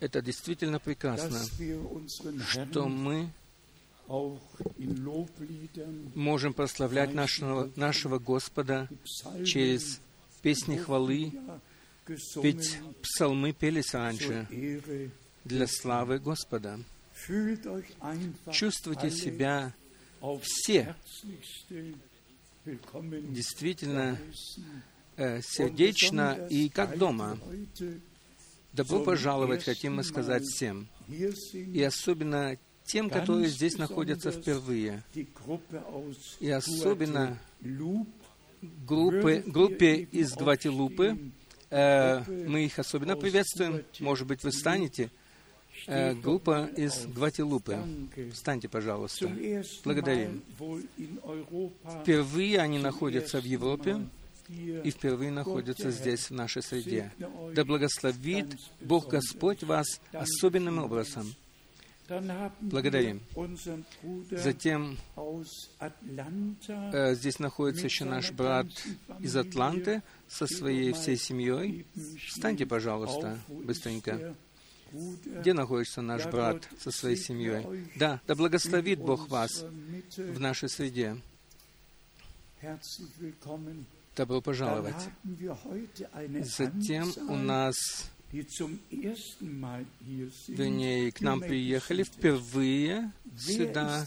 Это действительно прекрасно, что мы можем прославлять нашего, нашего Господа через песни хвалы, ведь псалмы пелись раньше для славы Господа. Чувствуйте себя все. Действительно сердечно и как дома. Добро пожаловать, хотим мы сказать всем. И особенно тем, которые здесь находятся впервые. И особенно группы, группе из Гвателупы. Э, мы их особенно приветствуем. Может быть, вы станете. Э, группа из Гвателупы. Встаньте, пожалуйста. Благодарим. Впервые они находятся в Европе и впервые находятся здесь, в нашей среде. Да благословит Бог Господь вас особенным образом. Благодарим. Затем э, здесь находится еще наш брат из Атланты со своей всей семьей. Встаньте, пожалуйста, быстренько. Где находится наш брат со своей семьей? Да, да благословит Бог вас в нашей среде. Добро пожаловать. Затем у нас вернее, к нам приехали впервые сюда.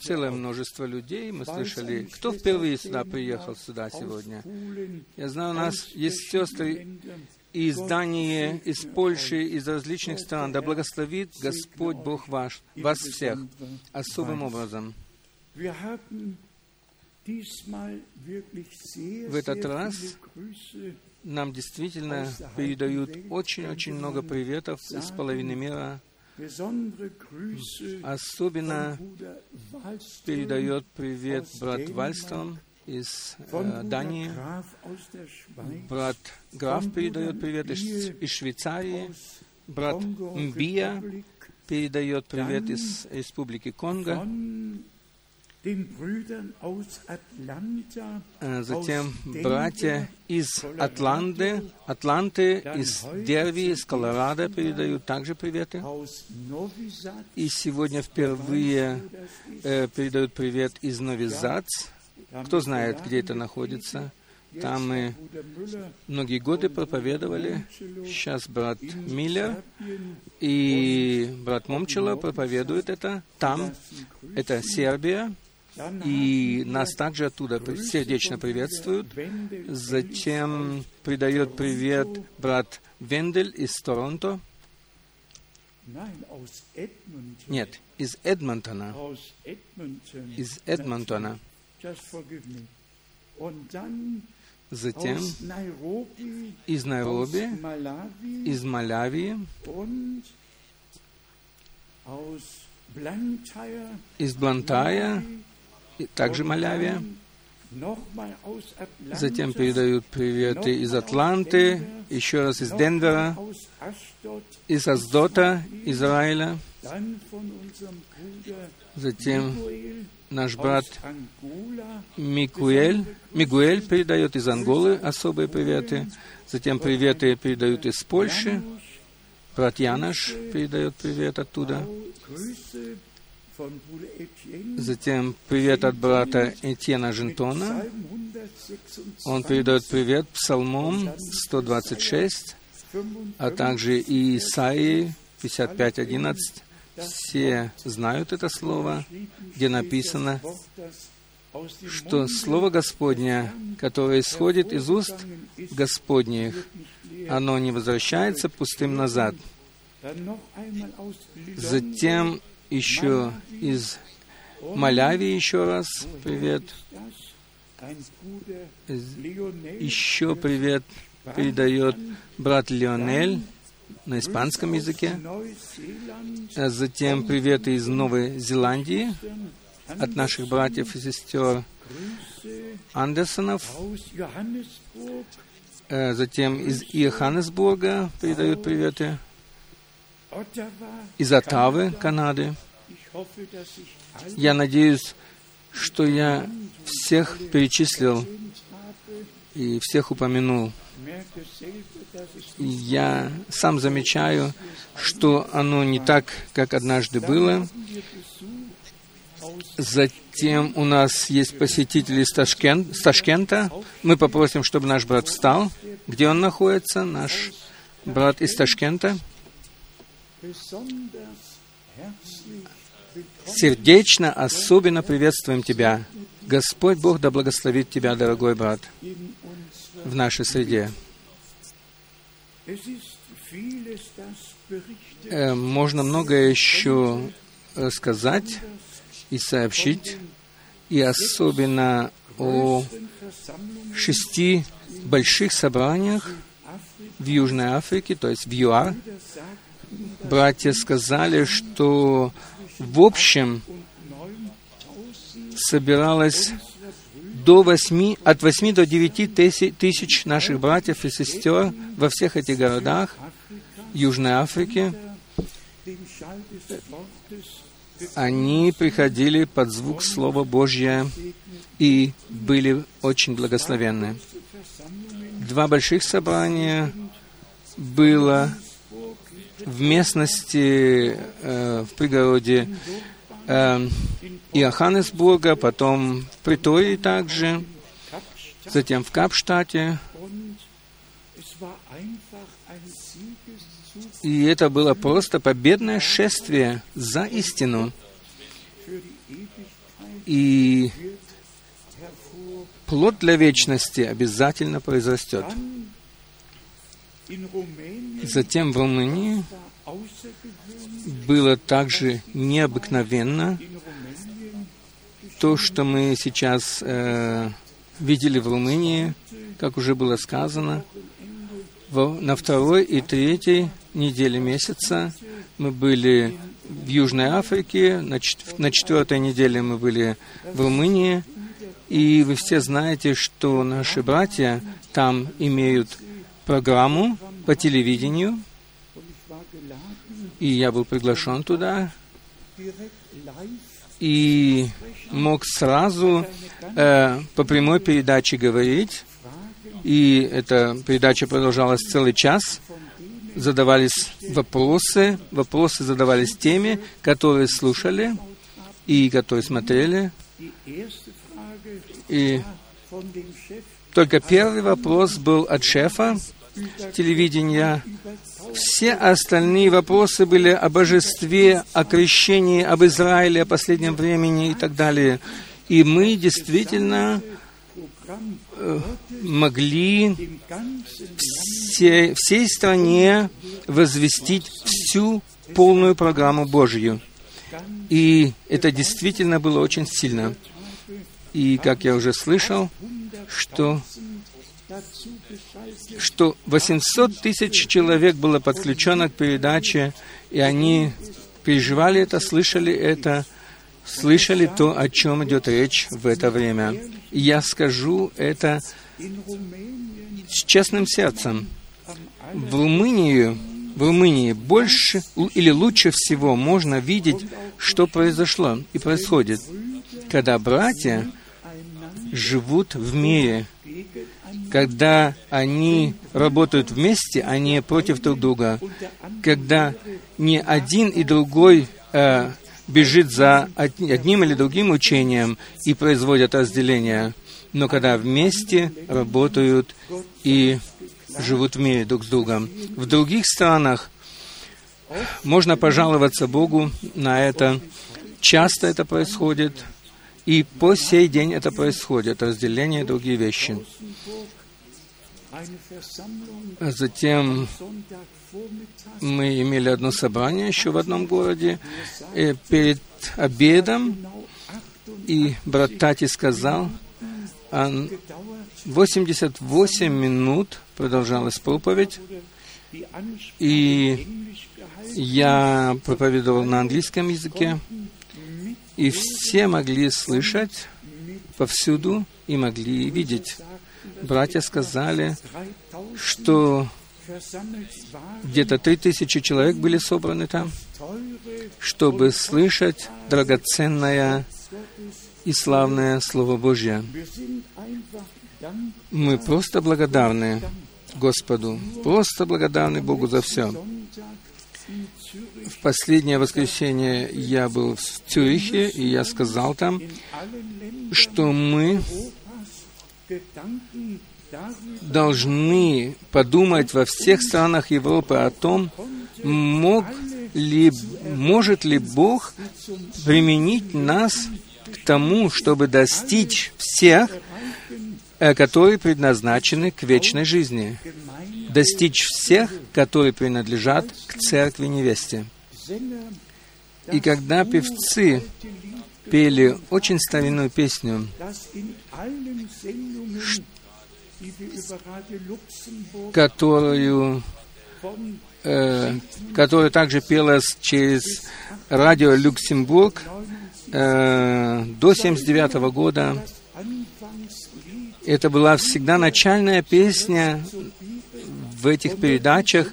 целое множество людей. Мы слышали, кто впервые сюда приехал сюда сегодня. Я знаю, у нас есть сестры из Дании, из Польши, из различных стран. Да благословит Господь Бог ваш, вас всех особым образом. В этот раз нам действительно передают очень-очень много приветов из половины мира. Особенно передает привет брат Вальстром из э, Дании. Брат Граф передает привет из, из Швейцарии. Брат Мбия передает привет из Республики Конго. Э, затем братья из Атланты, Атланты, из Дерви, из Колорадо передают также приветы. И сегодня впервые э, передают привет из Новизац. Кто знает, где это находится? Там мы многие годы проповедовали. Сейчас брат Миллер и брат Момчело проповедуют это. Там это Сербия. И нас также оттуда сердечно приветствуют. Затем придает привет брат Вендель из Торонто. Нет, из Эдмонтона. Из Эдмонтона. Затем из Найроби, из Малявии, из Блантая, также Малявия. Затем передают приветы из Атланты, еще раз из Денвера, из Аздота, Израиля. Затем наш брат Микуэль, Мигуэль передает из Анголы особые приветы. Затем приветы передают из Польши. Брат Янош передает привет оттуда. Затем привет от брата Этьена Жентона. Он передает привет псалмом 126, а также и Исаии 55.11. Все знают это слово, где написано, что Слово Господне, которое исходит из уст Господних, оно не возвращается пустым назад. Затем еще из Малявии еще раз привет. Еще привет передает брат Леонель на испанском языке. А затем привет из Новой Зеландии от наших братьев и сестер Андерсонов. А затем из Иоханнесбурга передают приветы из Оттавы, Канады. Я надеюсь, что я всех перечислил и всех упомянул. Я сам замечаю, что оно не так, как однажды было. Затем у нас есть посетители с, Ташкент, с Ташкента. Мы попросим, чтобы наш брат встал. Где он находится? Наш брат из Ташкента. Сердечно, особенно приветствуем Тебя. Господь Бог да благословит Тебя, дорогой брат, в нашей среде. Э, можно многое еще сказать и сообщить, и особенно о шести больших собраниях в Южной Африке, то есть в ЮАР. Братья сказали, что в общем собиралось до 8, от 8 до 9 тысяч наших братьев и сестер во всех этих городах Южной Африки. Они приходили под звук Слова Божьего и были очень благословенны. Два больших собрания было в местности, э, в пригороде э, Иоханнесбурга, потом в Притории также, затем в Капштате. И это было просто победное шествие за истину. И плод для вечности обязательно произрастет. Затем в Румынии было также необыкновенно то, что мы сейчас э, видели в Румынии, как уже было сказано, в, на второй и третьей неделе месяца мы были в Южной Африке, на, чет- на четвертой неделе мы были в Румынии, и вы все знаете, что наши братья там имеют программу по телевидению, и я был приглашен туда, и мог сразу э, по прямой передаче говорить, и эта передача продолжалась целый час. Задавались вопросы, вопросы задавались теми, которые слушали и которые смотрели. И только первый вопрос был от шефа телевидения. Все остальные вопросы были о божестве, о крещении, об Израиле, о последнем времени и так далее. И мы действительно э, могли все, всей стране возвестить всю полную программу Божью. И это действительно было очень сильно. И, как я уже слышал, что что 800 тысяч человек было подключено к передаче, и они переживали это, слышали это, слышали то, о чем идет речь в это время. И я скажу это с честным сердцем. В Румынии, в Румынии больше или лучше всего можно видеть, что произошло и происходит, когда братья живут в мире, когда они работают вместе, а не против друг друга, когда не один и другой э, бежит за одним или другим учением и производят разделение, но когда вместе работают и живут в мире друг с другом. В других странах можно пожаловаться Богу на это. Часто это происходит, и по сей день это происходит, разделение и другие вещи. А затем мы имели одно собрание еще в одном городе и перед обедом, и брат Тати сказал, 88 минут продолжалась проповедь, и я проповедовал на английском языке, и все могли слышать повсюду и могли видеть братья сказали, что где-то три тысячи человек были собраны там, чтобы слышать драгоценное и славное Слово Божье. Мы просто благодарны Господу, просто благодарны Богу за все. В последнее воскресенье я был в Цюрихе, и я сказал там, что мы должны подумать во всех странах Европы о том, мог ли, может ли Бог применить нас к тому, чтобы достичь всех, э, которые предназначены к вечной жизни, достичь всех, которые принадлежат к церкви невесте. И когда певцы пели очень старинную песню, которую, э, которая также пелась через радио Люксембург э, до 79 года. Это была всегда начальная песня в этих передачах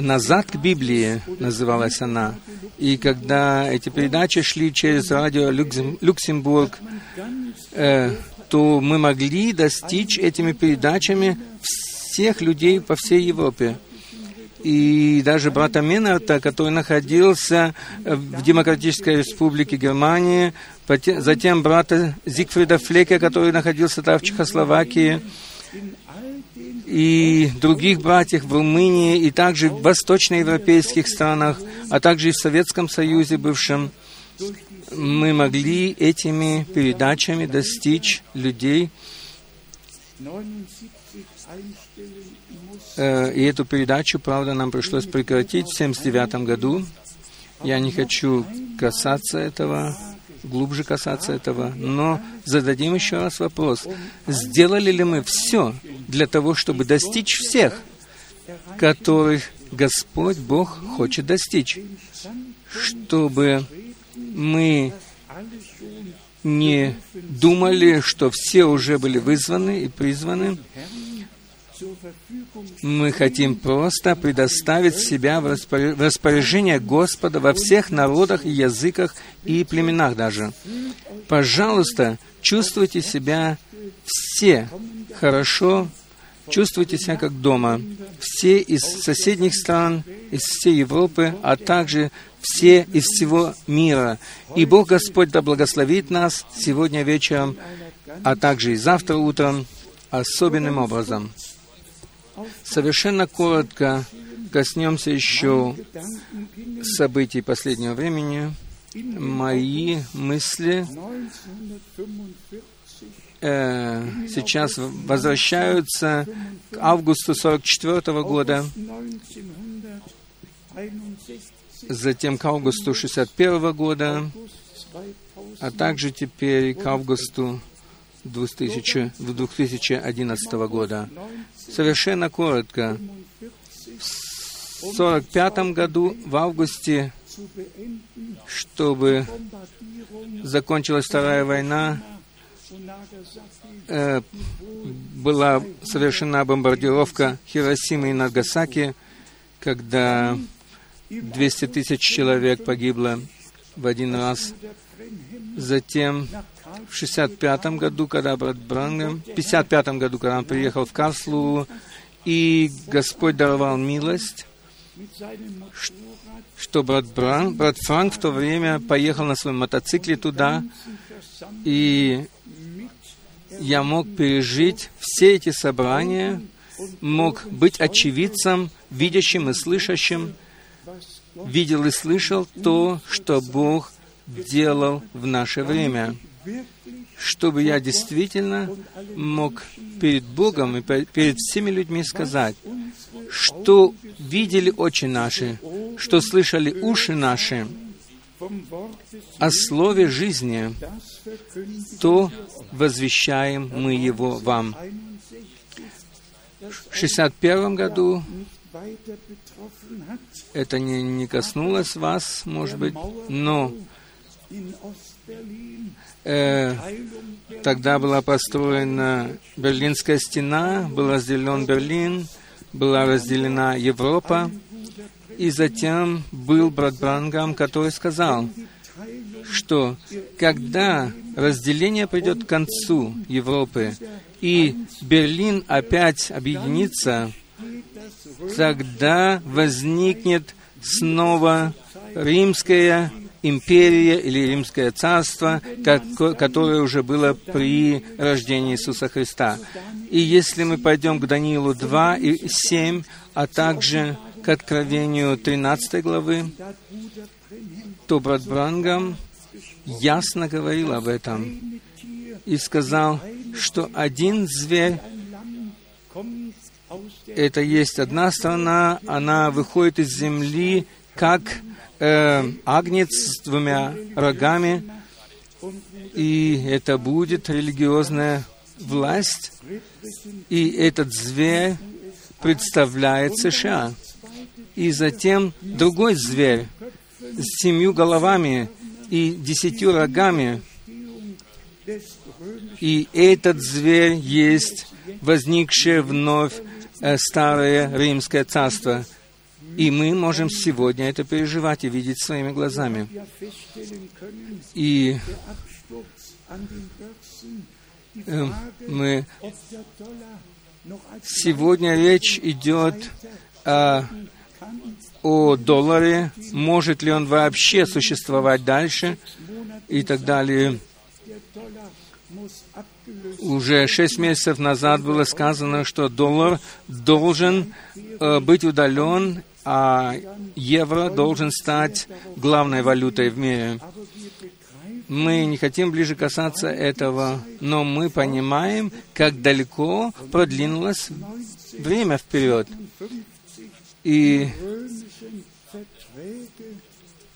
«Назад к Библии» называлась она. И когда эти передачи шли через радио Люксембург, э, то мы могли достичь этими передачами всех людей по всей Европе. И даже брата Менарта, который находился в Демократической Республике Германии, затем брата Зигфрида Флека, который находился там в Чехословакии, и других братьев в Румынии, и также в восточноевропейских странах, а также и в Советском Союзе бывшем – мы могли этими передачами достичь людей. Э, и эту передачу, правда, нам пришлось прекратить в 1979 году. Я не хочу касаться этого, глубже касаться этого, но зададим еще раз вопрос. Сделали ли мы все для того, чтобы достичь всех, которых Господь Бог хочет достичь, чтобы мы не думали, что все уже были вызваны и призваны. Мы хотим просто предоставить себя в распоряжение Господа во всех народах и языках и племенах даже. Пожалуйста, чувствуйте себя все хорошо чувствуйте себя как дома. Все из соседних стран, из всей Европы, а также все из всего мира. И Бог Господь да благословит нас сегодня вечером, а также и завтра утром особенным образом. Совершенно коротко коснемся еще событий последнего времени. Мои мысли э, сейчас возвращаются к августу 44 года, затем к августу 61 года, а также теперь к августу 2000, 2011 года. Совершенно коротко. В 1945 году, в августе, чтобы закончилась Вторая война, э, была совершена бомбардировка Хиросимы и Нагасаки, когда 200 тысяч человек погибло в один раз. Затем в 65 году, когда брат Брангам, в 55 году, когда он приехал в Карлслу, и Господь даровал милость, что брат, Бран, брат Франк в то время поехал на своем мотоцикле туда, и я мог пережить все эти собрания, мог быть очевидцем, видящим и слышащим, видел и слышал то, что Бог делал в наше время, чтобы я действительно мог перед Богом и перед всеми людьми сказать, что видели очи наши, что слышали уши наши, о слове жизни, то возвещаем мы его вам. В 61 году это не, не коснулось вас, может быть, но э, тогда была построена Берлинская стена, был разделен Берлин, была разделена Европа, и затем был брат Брангам, который сказал, что когда разделение придет к концу Европы, и Берлин опять объединится, тогда возникнет снова римская империя или римское царство, которое уже было при рождении Иисуса Христа. И если мы пойдем к Даниилу 2 и 7, а также к Откровению 13 главы, то брат Брангам ясно говорил об этом и сказал, что один зверь это есть одна страна, она выходит из земли, как э, агнец с двумя рогами, и это будет религиозная власть, и этот зверь представляет США. И затем другой зверь с семью головами и десятью рогами, и этот зверь есть возникшее вновь э, старое римское царство. И мы можем сегодня это переживать и видеть своими глазами. И э, мы сегодня речь идет о, о долларе, может ли он вообще существовать дальше и так далее. Уже шесть месяцев назад было сказано, что доллар должен э, быть удален, а евро должен стать главной валютой в мире. Мы не хотим ближе касаться этого, но мы понимаем, как далеко продвинулось время вперед. И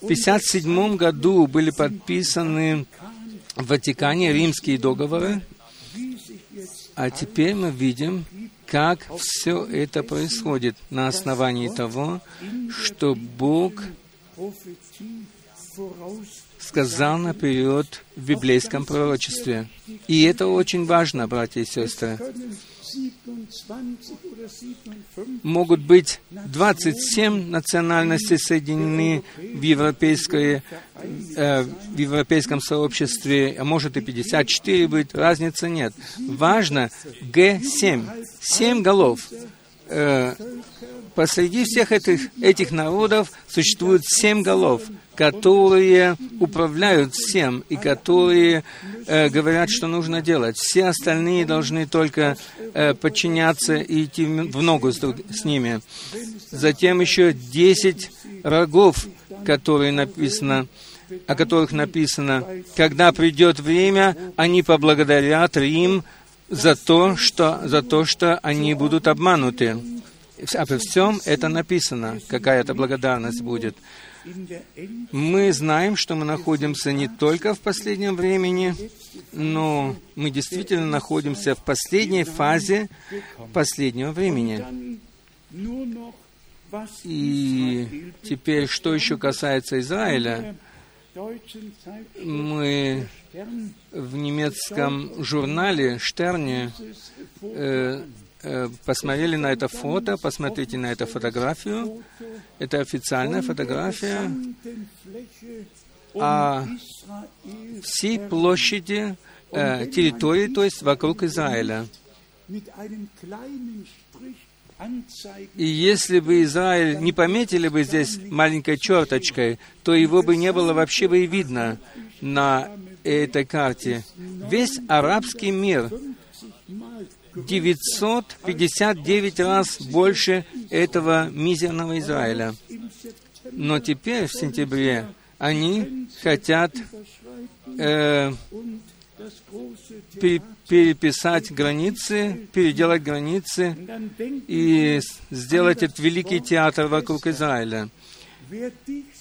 в 1957 году были подписаны в Ватикане римские договоры, а теперь мы видим, как все это происходит на основании того, что Бог сказал наперед в библейском пророчестве. И это очень важно, братья и сестры могут быть 27 национальностей соединены в, европейское, э, в европейском сообществе, а может и 54 быть, разницы нет. Важно Г7, 7 голов. Э, посреди всех этих, этих народов существует семь голов, которые управляют всем и которые э, говорят, что нужно делать. Все остальные должны только э, подчиняться и идти в ногу с, с ними. Затем еще десять рогов, которые написано, о которых написано, когда придет время, они поблагодарят Рим за то, что, за то, что они будут обмануты. Обо всем это написано, какая-то благодарность будет. Мы знаем, что мы находимся не только в последнем времени, но мы действительно находимся в последней фазе последнего времени. И теперь, что еще касается Израиля, мы в немецком журнале Штерне э, посмотрели на это фото, посмотрите на эту фотографию. Это официальная фотография о всей площади э, территории, то есть вокруг Израиля. И если бы Израиль не пометили бы здесь маленькой черточкой, то его бы не было вообще бы и видно на этой карте. Весь арабский мир 959 раз больше этого мизерного Израиля. Но теперь, в сентябре, они хотят э, переписать границы, переделать границы и сделать этот великий театр вокруг Израиля.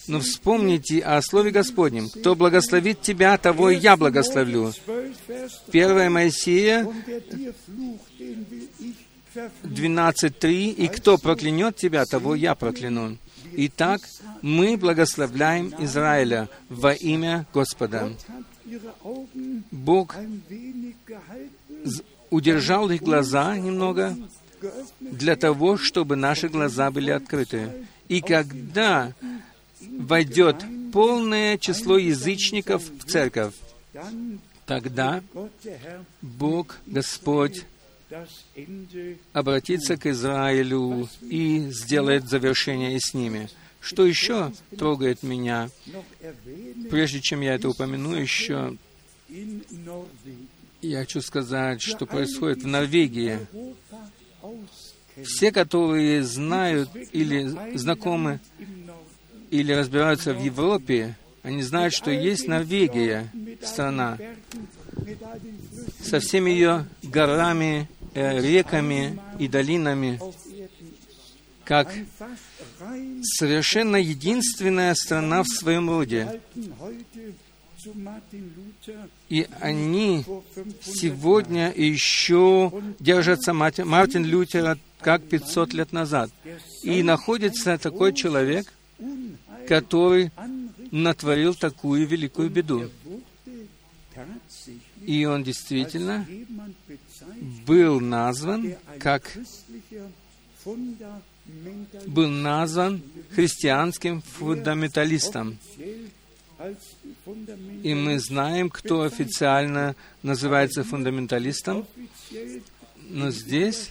Но вспомните о Слове Господнем. «Кто благословит тебя, того и я благословлю». 1 Моисея 12.3. «И кто проклянет тебя, того я прокляну». Итак, мы благословляем Израиля во имя Господа. Бог удержал их глаза немного для того, чтобы наши глаза были открыты. И когда войдет полное число язычников в церковь, тогда Бог, Господь, обратится к Израилю и сделает завершение с ними. Что еще трогает меня? Прежде чем я это упомяну, еще я хочу сказать, что происходит в Норвегии. Все, которые знают или знакомы или разбираются в Европе, они знают, что есть Норвегия, страна, со всеми ее горами, э, реками и долинами, как совершенно единственная страна в своем роде. И они сегодня еще держатся Мартин Лютера как 500 лет назад. И находится такой человек, который натворил такую великую беду. И он действительно был назван как был назван христианским фундаменталистом. И мы знаем, кто официально называется фундаменталистом. Но здесь,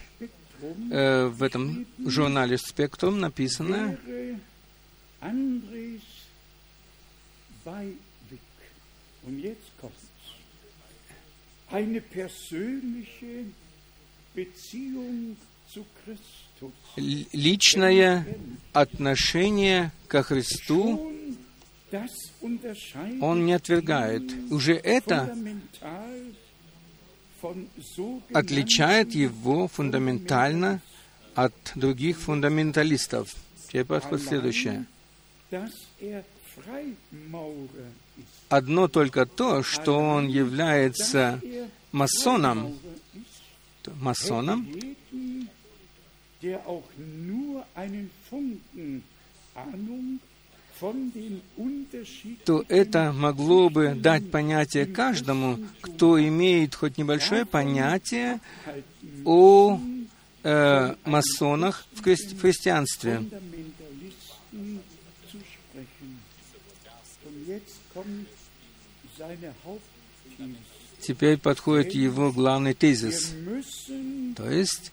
э, в этом журнале «Спектрум» написано Личное отношение ко Христу он не отвергает. Уже это отличает его фундаментально от других фундаменталистов. Теперь подход следующее. Одно только то, что он является масоном, масоном, то это могло бы дать понятие каждому, кто имеет хоть небольшое понятие о э, масонах в, хри- в христианстве. Теперь подходит его главный тезис. То есть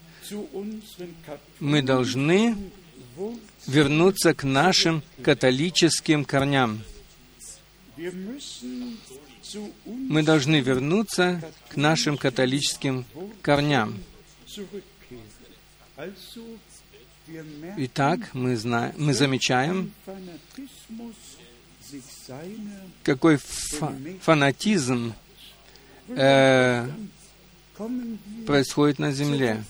мы должны вернуться к нашим католическим корням. Мы должны вернуться к нашим католическим корням. Итак, мы, знаем, мы замечаем, какой фа фанатизм э, происходит на земле.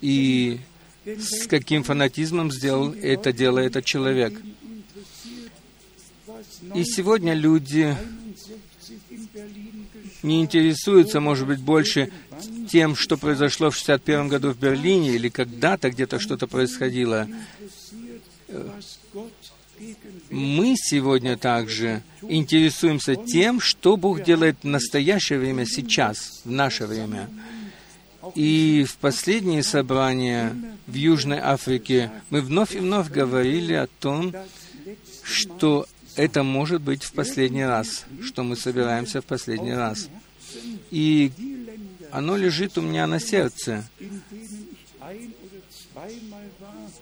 И с каким фанатизмом сделал это дело этот человек. И сегодня люди не интересуются, может быть, больше тем, что произошло в 61 году в Берлине или когда-то где-то что-то происходило. Мы сегодня также интересуемся тем, что Бог делает в настоящее время сейчас, в наше время. И в последние собрания в Южной Африке мы вновь и вновь говорили о том, что это может быть в последний раз, что мы собираемся в последний раз. И оно лежит у меня на сердце.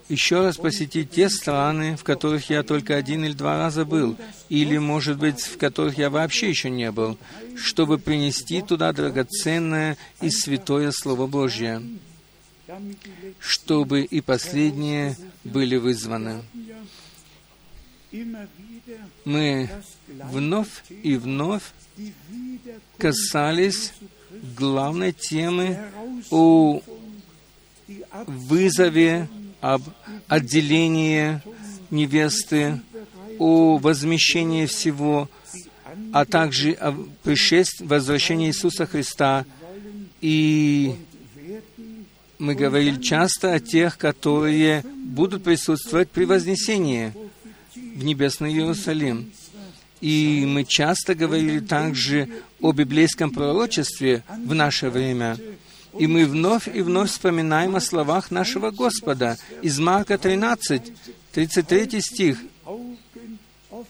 Еще раз посетить те страны, в которых я только один или два раза был, или, может быть, в которых я вообще еще не был, чтобы принести туда драгоценное и святое Слово Божье, чтобы и последние были вызваны. Мы вновь и вновь касались главной темы о вызове, об отделении невесты, о возмещении всего, а также о пришествии, возвращении Иисуса Христа. И мы говорили часто о тех, которые будут присутствовать при вознесении в небесный Иерусалим. И мы часто говорили также о библейском пророчестве в наше время. И мы вновь и вновь вспоминаем о словах нашего Господа из Марка 13, 33 стих.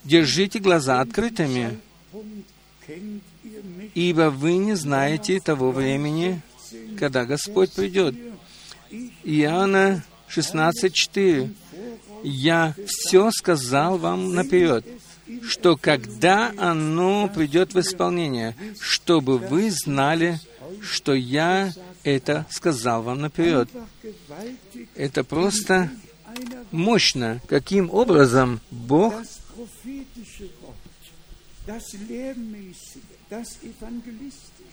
«Держите глаза открытыми, ибо вы не знаете того времени, когда Господь придет. Иоанна 16.4. «Я все сказал вам наперед, что когда оно придет в исполнение, чтобы вы знали, что я это сказал вам наперед». Это просто мощно, каким образом Бог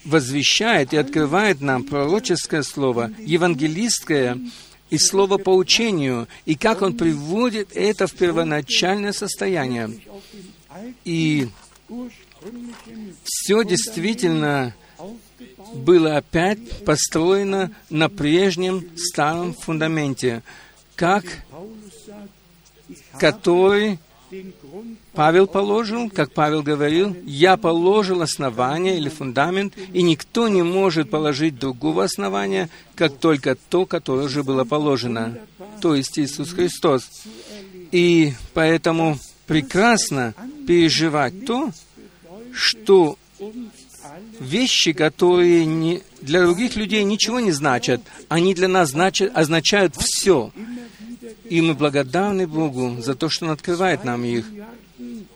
возвещает и открывает нам пророческое слово, евангелистское и слово по учению, и как он приводит это в первоначальное состояние. И все действительно было опять построено на прежнем старом фундаменте, как который Павел положил, как Павел говорил, «Я положил основание или фундамент, и никто не может положить другого основания, как только то, которое уже было положено, то есть Иисус Христос». И поэтому прекрасно переживать то, что вещи, которые не, для других людей ничего не значат, они для нас значат, означают все. И мы благодарны Богу за то, что Он открывает нам их.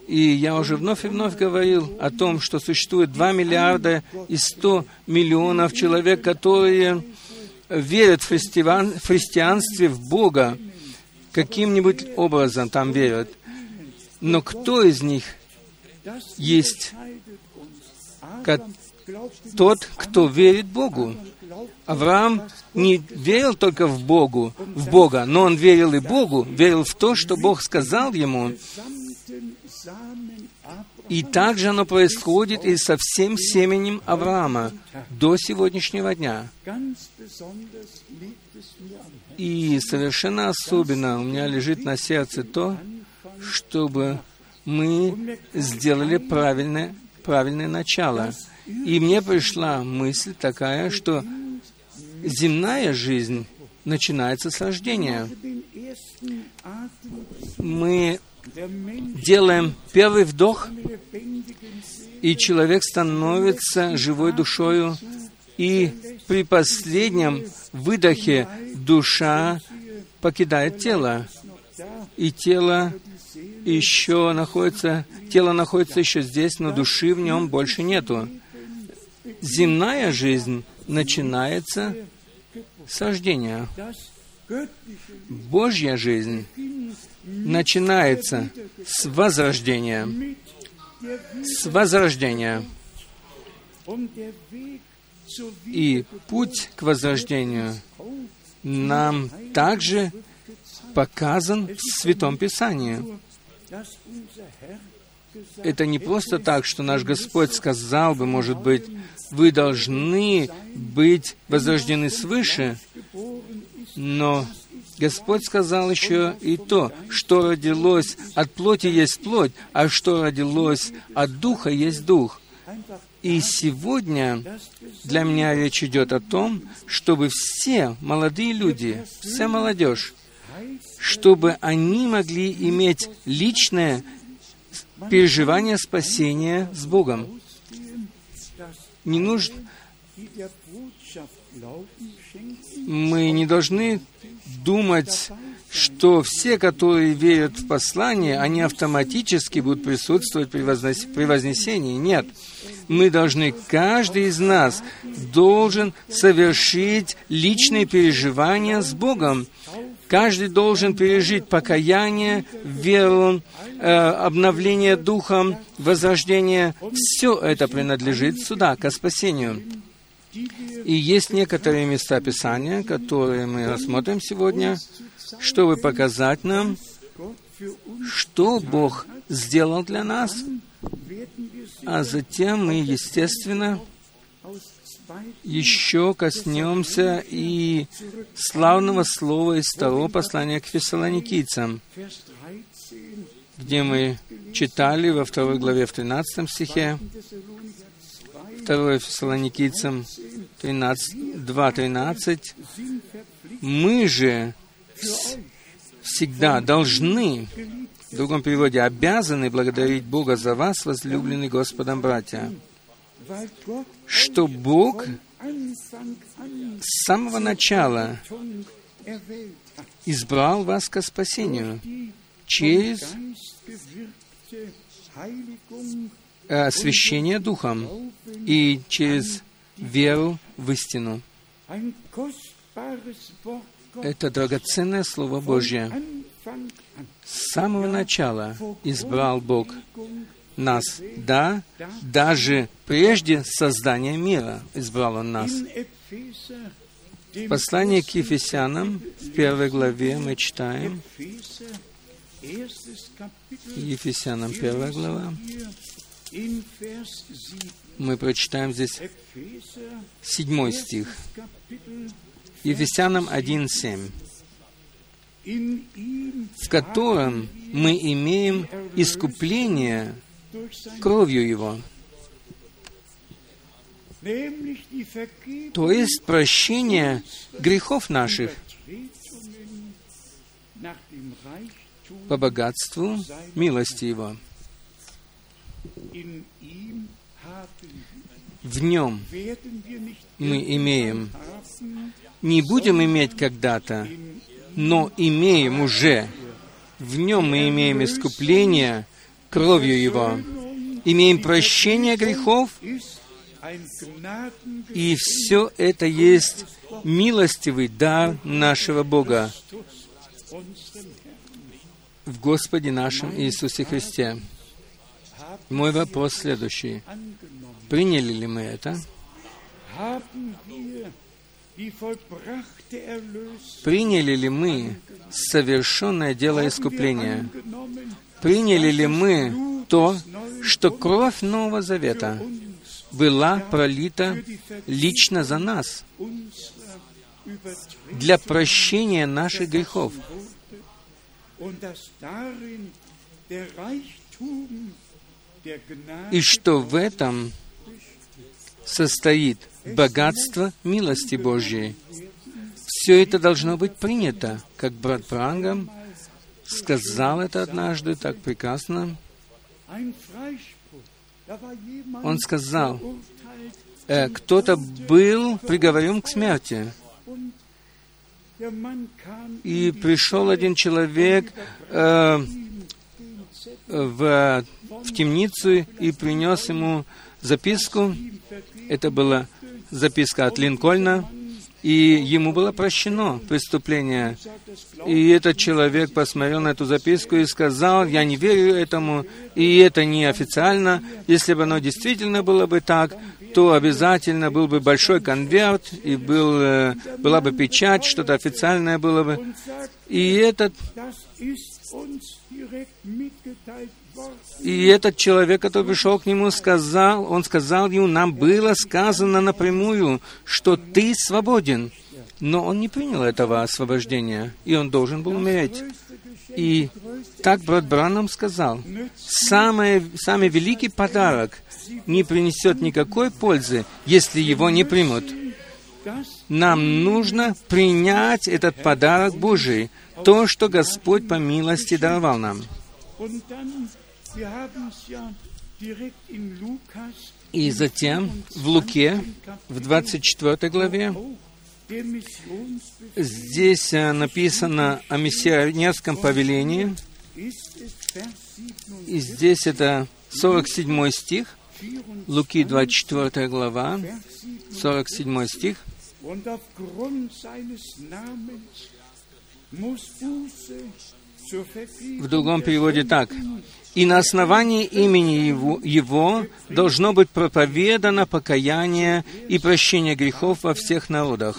И я уже вновь и вновь говорил о том, что существует 2 миллиарда и 100 миллионов человек, которые верят в, христиан, христианстве, в Бога, каким-нибудь образом там верят. Но кто из них есть тот, кто верит Богу? Авраам не верил только в Богу, в Бога, но он верил и Богу, верил в то, что Бог сказал ему. И также оно происходит и со всем семенем Авраама до сегодняшнего дня. И совершенно особенно у меня лежит на сердце то, чтобы мы сделали правильное, правильное начало. И мне пришла мысль такая, что земная жизнь начинается с рождения. Мы делаем первый вдох, и человек становится живой душою, и при последнем выдохе душа покидает тело, и тело еще находится, тело находится еще здесь, но души в нем больше нету. Земная жизнь начинается с рождения. Божья жизнь начинается с возрождения. С возрождения. И путь к возрождению нам также показан в Святом Писании. Это не просто так, что наш Господь сказал бы, может быть, вы должны быть возрождены свыше, но Господь сказал еще и то, что родилось от плоти есть плоть, а что родилось от духа есть дух. И сегодня для меня речь идет о том, чтобы все молодые люди, вся молодежь, чтобы они могли иметь личное переживание спасения с Богом. Не нужно... Мы не должны думать, что все, которые верят в послание, они автоматически будут присутствовать при, вознес... при вознесении. Нет. Мы должны, каждый из нас должен совершить личные переживания с Богом. Каждый должен пережить покаяние, веру, э, обновление духом, возрождение. Все это принадлежит сюда, к спасению. И есть некоторые места Писания, которые мы рассмотрим сегодня, чтобы показать нам, что Бог сделал для нас, а затем мы, естественно, еще коснемся и славного слова из второго послания к фессалоникийцам, где мы читали во второй главе в 13 стихе, 2 Фессалоникийцам 2.13, мы же всегда должны, в другом переводе, обязаны благодарить Бога за вас, возлюбленные Господом братья. Что Бог с самого начала избрал вас ко спасению через освящение Духом и через веру в истину. Это драгоценное Слово Божье. С самого начала избрал Бог нас. Да, даже прежде создания мира избрал Он нас. В послании к Ефесянам, в первой главе мы читаем, Ефесянам первая глава, мы прочитаем здесь седьмой стих. Ефесянам 1.7 в котором мы имеем искупление кровью Его. То есть прощение грехов наших по богатству милости Его. В нем мы имеем, не будем иметь когда-то, но имеем уже. В нем мы имеем искупление кровью Его, имеем прощение грехов, и все это есть милостивый дар нашего Бога в Господе нашем Иисусе Христе. Мой вопрос следующий. Приняли ли мы это? Приняли ли мы совершенное дело искупления? Приняли ли мы то, что кровь Нового Завета была пролита лично за нас для прощения наших грехов? И что в этом состоит богатство милости Божьей. Все это должно быть принято, как брат Брангам сказал это однажды так прекрасно. Он сказал, э, кто-то был приговорен к смерти. И пришел один человек э, в, в темницу и принес ему записку. Это была записка от Линкольна, и ему было прощено преступление. И этот человек посмотрел на эту записку и сказал, я не верю этому, и это не официально. Если бы оно действительно было бы так, то обязательно был бы большой конверт, и был, э, была бы печать, что-то официальное было бы. И этот и этот человек, который пришел к нему, сказал, он сказал ему, нам было сказано напрямую, что ты свободен. Но он не принял этого освобождения, и он должен был умереть. И так брат Бранам сказал, самый, самый великий подарок не принесет никакой пользы, если его не примут. Нам нужно принять этот подарок Божий, то, что Господь по милости даровал нам. И затем в Луке, в 24 главе, здесь э, написано о миссионерском повелении, и здесь это 47 стих, Луки 24 глава, 47 стих. В другом переводе так. «И на основании имени его, его должно быть проповедано покаяние и прощение грехов во всех народах,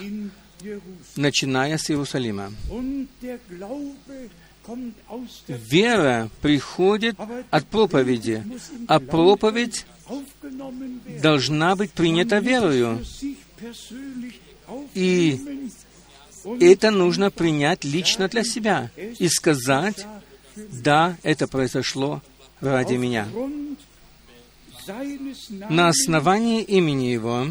начиная с Иерусалима». Вера приходит от проповеди, а проповедь должна быть принята верою. И это нужно принять лично для себя и сказать, да, это произошло ради меня. На основании имени Его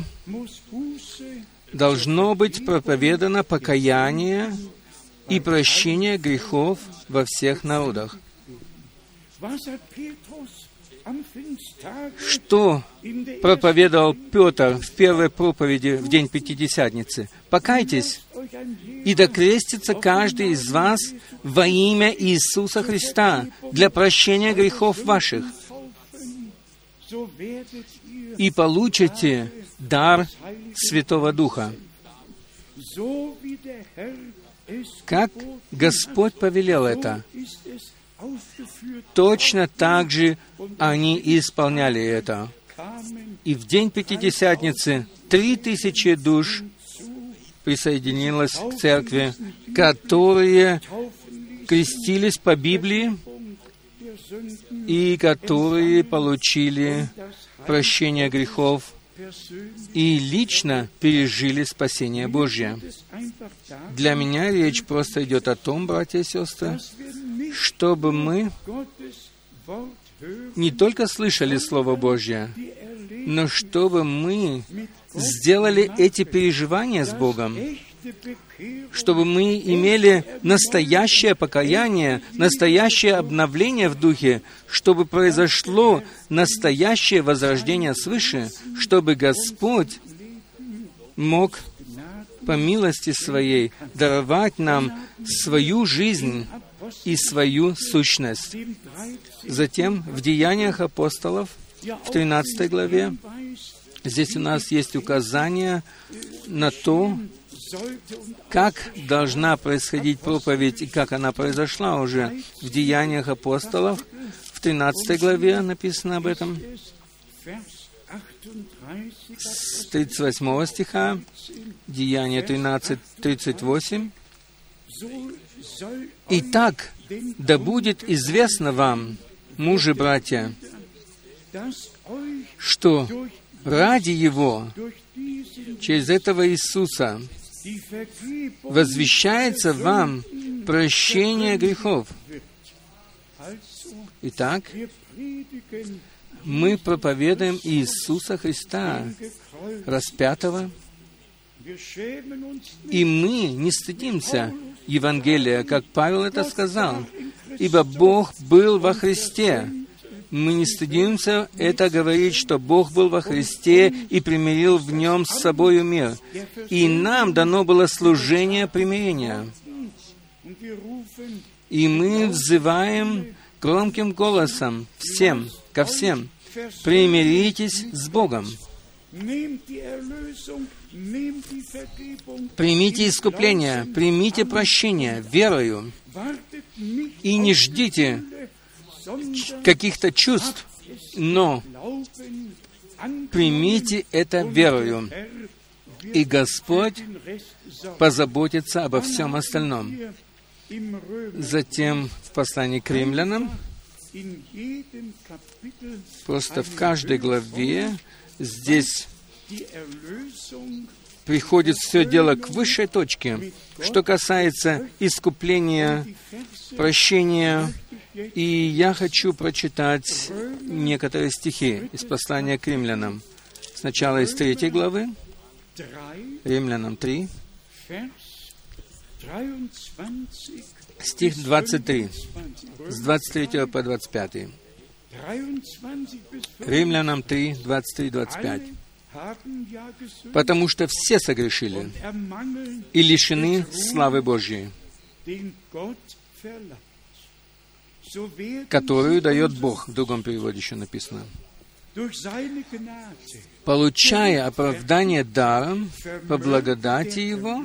должно быть проповедано покаяние и прощение грехов во всех народах. Что проповедовал Петр в первой проповеди в день Пятидесятницы. «Покайтесь, и докрестится каждый из вас во имя Иисуса Христа для прощения грехов ваших, и получите дар Святого Духа». Как Господь повелел это, точно так же они исполняли это. И в день Пятидесятницы три тысячи душ присоединилось к церкви, которые крестились по Библии и которые получили прощение грехов и лично пережили спасение Божье. Для меня речь просто идет о том, братья и сестры, чтобы мы не только слышали Слово Божье, но чтобы мы сделали эти переживания с Богом, чтобы мы имели настоящее покаяние, настоящее обновление в духе, чтобы произошло настоящее возрождение свыше, чтобы Господь мог по милости Своей даровать нам свою жизнь и свою сущность. Затем в Деяниях апостолов, в 13 главе, здесь у нас есть указание на то, как должна происходить проповедь и как она произошла уже в Деяниях апостолов, в 13 главе написано об этом, с 38 стиха, Деяния 13, 38. «Итак, да будет известно вам, мужи, братья, что ради Его, через этого Иисуса, возвещается вам прощение грехов. Итак, мы проповедуем Иисуса Христа, распятого, и мы не стыдимся Евангелия, как Павел это сказал, ибо Бог был во Христе, мы не стыдимся это говорить, что Бог был во Христе и примирил в нем с собою мир. И нам дано было служение примирения. И мы взываем громким голосом всем, ко всем, примиритесь с Богом. Примите искупление, примите прощение верою и не ждите каких-то чувств, но примите это верою, и Господь позаботится обо всем остальном. Затем в послании к римлянам, просто в каждой главе здесь приходит все дело к высшей точке, что касается искупления, прощения, и я хочу прочитать некоторые стихи из послания к римлянам. Сначала из третьей главы, Римлянам 3, стих 23, с 23 по 25. Римлянам 3, 23-25. «Потому что все согрешили и лишены славы Божьей, которую дает Бог, в другом переводе еще написано. Получая оправдание даром по благодати Его,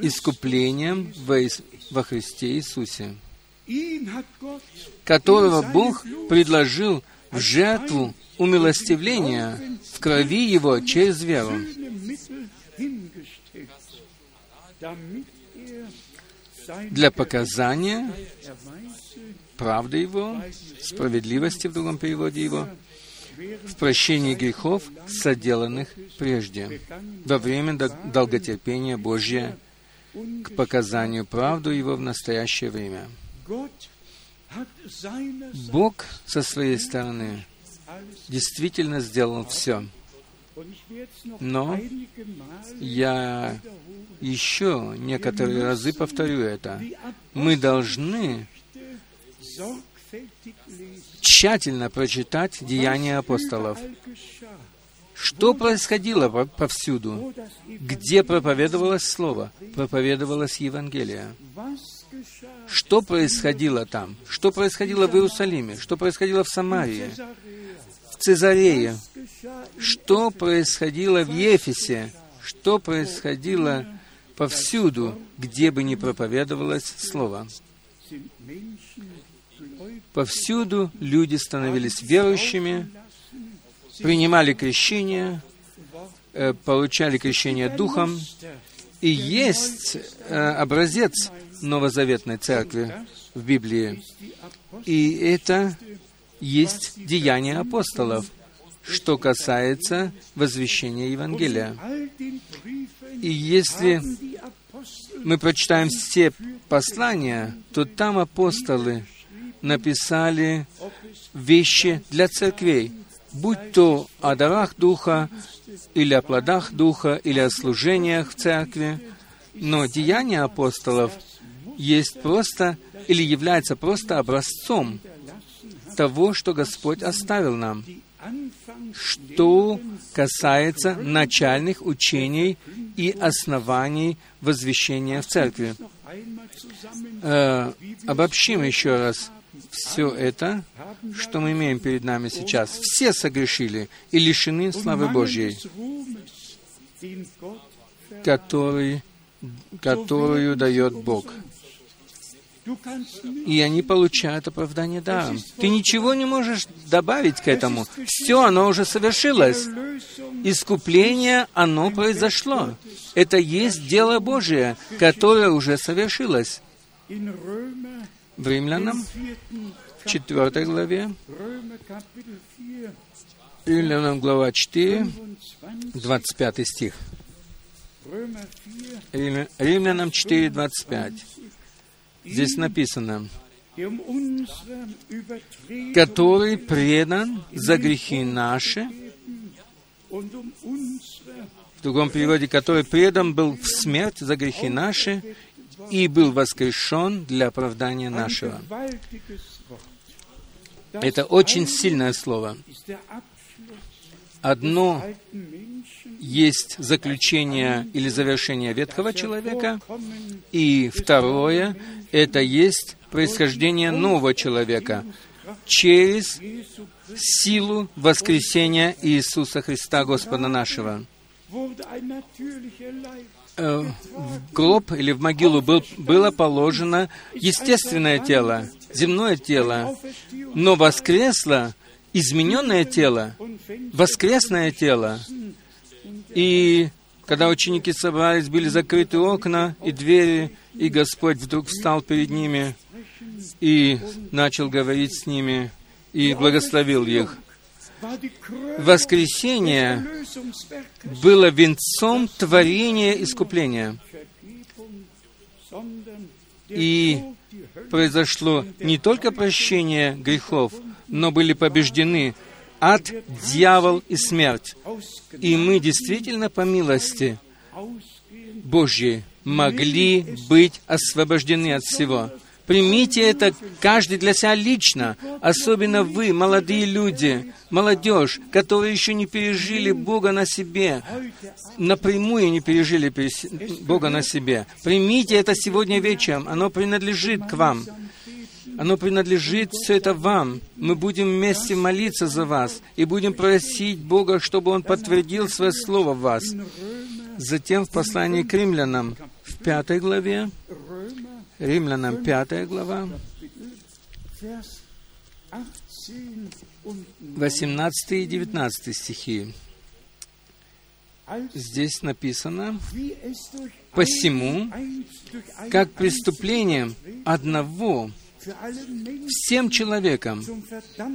искуплением во, Христе Иисусе, которого Бог предложил в жертву умилостивления в крови Его через веру, для показания правды Его, справедливости в другом переводе Его, в прощении грехов, соделанных прежде, во время долготерпения Божье к показанию правду Его в настоящее время. Бог со своей стороны действительно сделал все — но я еще некоторые разы повторю это. Мы должны тщательно прочитать Деяния апостолов. Что происходило повсюду? Где проповедовалось Слово? Проповедовалось Евангелие. Что происходило там? Что происходило в Иерусалиме? Что происходило в Самарии? В Цезарее? Что происходило в Ефесе? Что происходило повсюду, где бы ни проповедовалось Слово? Повсюду люди становились верующими, принимали крещение, э, получали крещение Духом, и есть э, образец новозаветной церкви в Библии. И это есть деяние апостолов, что касается возвещения Евангелия. И если мы прочитаем все послания, то там апостолы написали вещи для церквей, будь то о дарах Духа, или о плодах Духа, или о служениях в церкви. Но деяния апостолов есть просто или является просто образцом того, что Господь оставил нам, что касается начальных учений и оснований возвещения в церкви. Э, обобщим еще раз все это, что мы имеем перед нами сейчас. Все согрешили и лишены славы Божьей, который, которую дает Бог. И они получают оправдание даром. Ты ничего не можешь добавить к этому. Все, оно уже совершилось. Искупление, оно произошло. Это есть дело Божие, которое уже совершилось. В Римлянам, в 4 главе, Римлянам глава 4, 25 стих. Римлянам 4, 25. Здесь написано, который предан за грехи наши, в другом переводе, который предан был в смерть за грехи наши и был воскрешен для оправдания нашего. Это очень сильное слово. Одно есть заключение или завершение ветхого человека, и второе — это есть происхождение нового человека через силу воскресения Иисуса Христа, Господа нашего. Э, в гроб или в могилу был, было положено естественное тело, земное тело, но воскресло измененное тело, воскресное тело, и когда ученики собрались, были закрыты окна и двери, и Господь вдруг встал перед ними и начал говорить с ними и благословил их. Воскресение было венцом творения искупления. И произошло не только прощение грехов, но были побеждены ад, дьявол и смерть. И мы действительно по милости Божьей могли быть освобождены от всего. Примите это каждый для себя лично, особенно вы, молодые люди, молодежь, которые еще не пережили Бога на себе, напрямую не пережили Бога на себе. Примите это сегодня вечером, оно принадлежит к вам. Оно принадлежит все это вам. Мы будем вместе молиться за вас и будем просить Бога, чтобы Он подтвердил свое слово в вас. Затем в послании к римлянам в пятой главе, римлянам пятая глава, 18 и 19 стихи. Здесь написано, «Посему, как преступлением одного всем человекам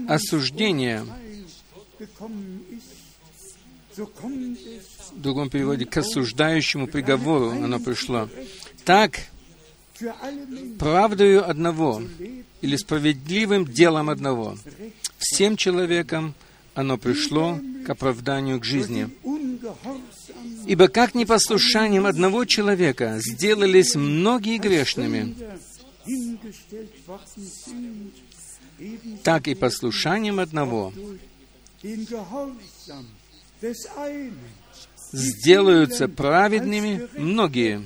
осуждение, в другом переводе, к осуждающему приговору оно пришло. Так, правдою одного или справедливым делом одного, всем человекам оно пришло к оправданию к жизни. Ибо как непослушанием одного человека сделались многие грешными, так и послушанием одного сделаются праведными многие.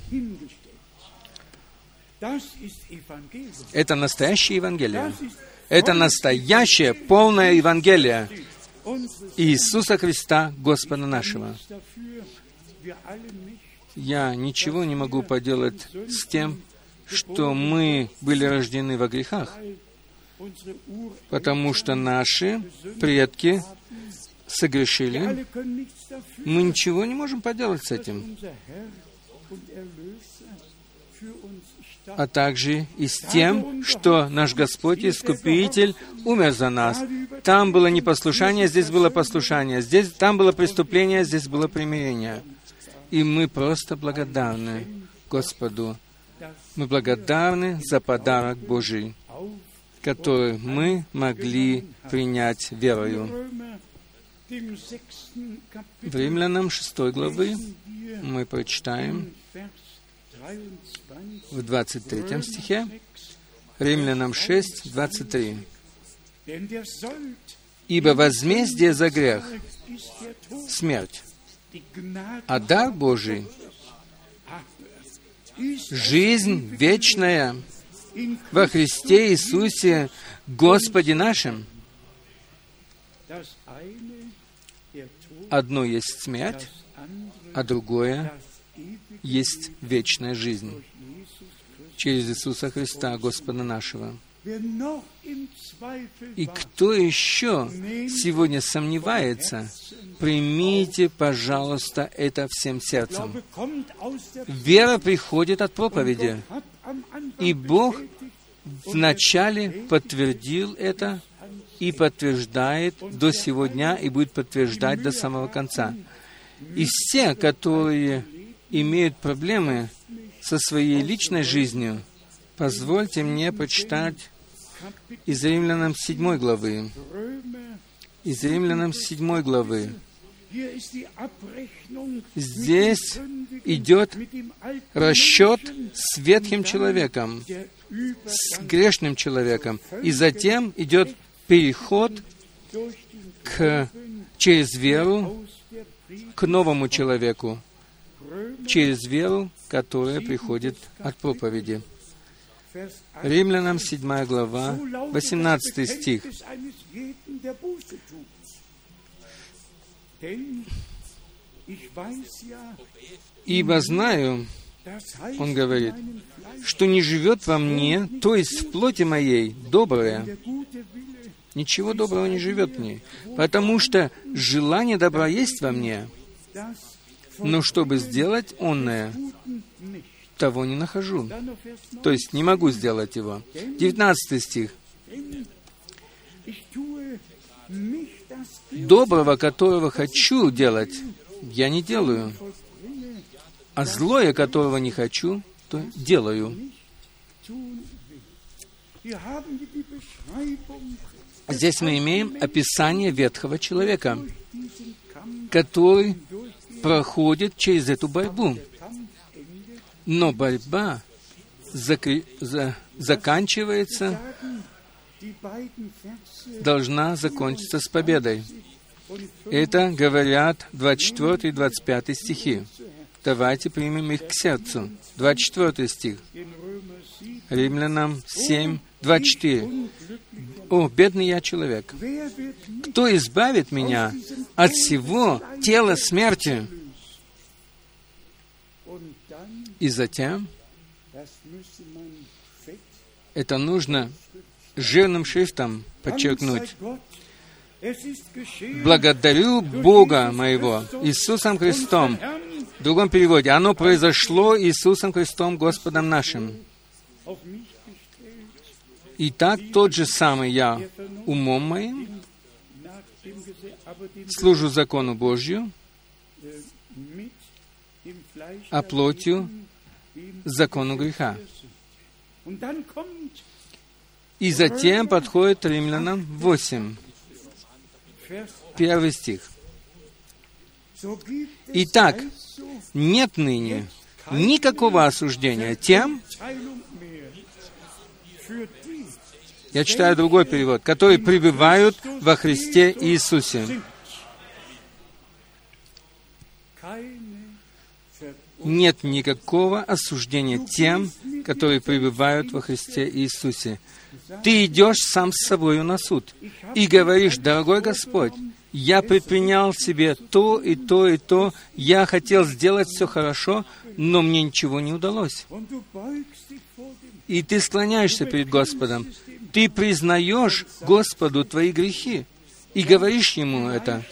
Это настоящее Евангелие. Это настоящее, полное Евангелие Иисуса Христа, Господа нашего. Я ничего не могу поделать с тем, что мы были рождены во грехах, потому что наши предки согрешили. Мы ничего не можем поделать с этим. А также и с тем, что наш Господь Искупитель умер за нас. Там было непослушание, здесь было послушание. Здесь, там было преступление, здесь было примирение. И мы просто благодарны Господу. Мы благодарны за подарок Божий, который мы могли принять верою. В Римлянам 6 главы мы прочитаем в 23 стихе, Римлянам 6, 23. «Ибо возмездие за грех — смерть, а дар Божий — жизнь вечная во Христе Иисусе Господе нашим». Одно есть смерть, а другое есть вечная жизнь через Иисуса Христа, Господа нашего. И кто еще сегодня сомневается, примите, пожалуйста, это всем сердцем. Вера приходит от проповеди. И Бог вначале подтвердил это и подтверждает до сегодня и будет подтверждать до самого конца. И все, которые имеют проблемы со своей личной жизнью, позвольте мне почитать из Римлянам 7 главы. Из Римлянам 7 главы. Здесь идет расчет с ветхим человеком, с грешным человеком, и затем идет переход к, через веру к новому человеку, через веру, которая приходит от проповеди. Римлянам 7 глава, 18 стих. «Ибо знаю, — он говорит, — что не живет во мне, то есть в плоти моей, доброе. Ничего доброго не живет в ней, потому что желание добра есть во мне, но чтобы сделать онное, того не нахожу. То есть не могу сделать его. 19 стих. Доброго, которого хочу делать, я не делаю. А злое, которого не хочу, то делаю. Здесь мы имеем описание ветхого человека, который проходит через эту борьбу. Но борьба зак- за- заканчивается, должна закончиться с победой. Это говорят 24 и 25 стихи. Давайте примем их к сердцу. 24 стих. Римлянам 7, 24. «О, бедный я человек! Кто избавит меня от всего тела смерти?» И затем это нужно жирным шрифтом подчеркнуть. Благодарю Бога моего, Иисусом Христом. В другом переводе, оно произошло Иисусом Христом, Господом нашим. И так тот же самый я умом моим служу закону Божью, а плотью закону греха. И затем подходит римлянам 8, первый стих. Итак, нет ныне никакого осуждения тем, Я читаю другой перевод, которые пребывают во Христе Иисусе. Нет никакого осуждения тем, которые пребывают во Христе Иисусе. Ты идешь сам с собой на суд и говоришь, дорогой Господь, я предпринял себе то и то и то, я хотел сделать все хорошо, но мне ничего не удалось. И ты склоняешься перед Господом, ты признаешь Господу твои грехи и говоришь Ему это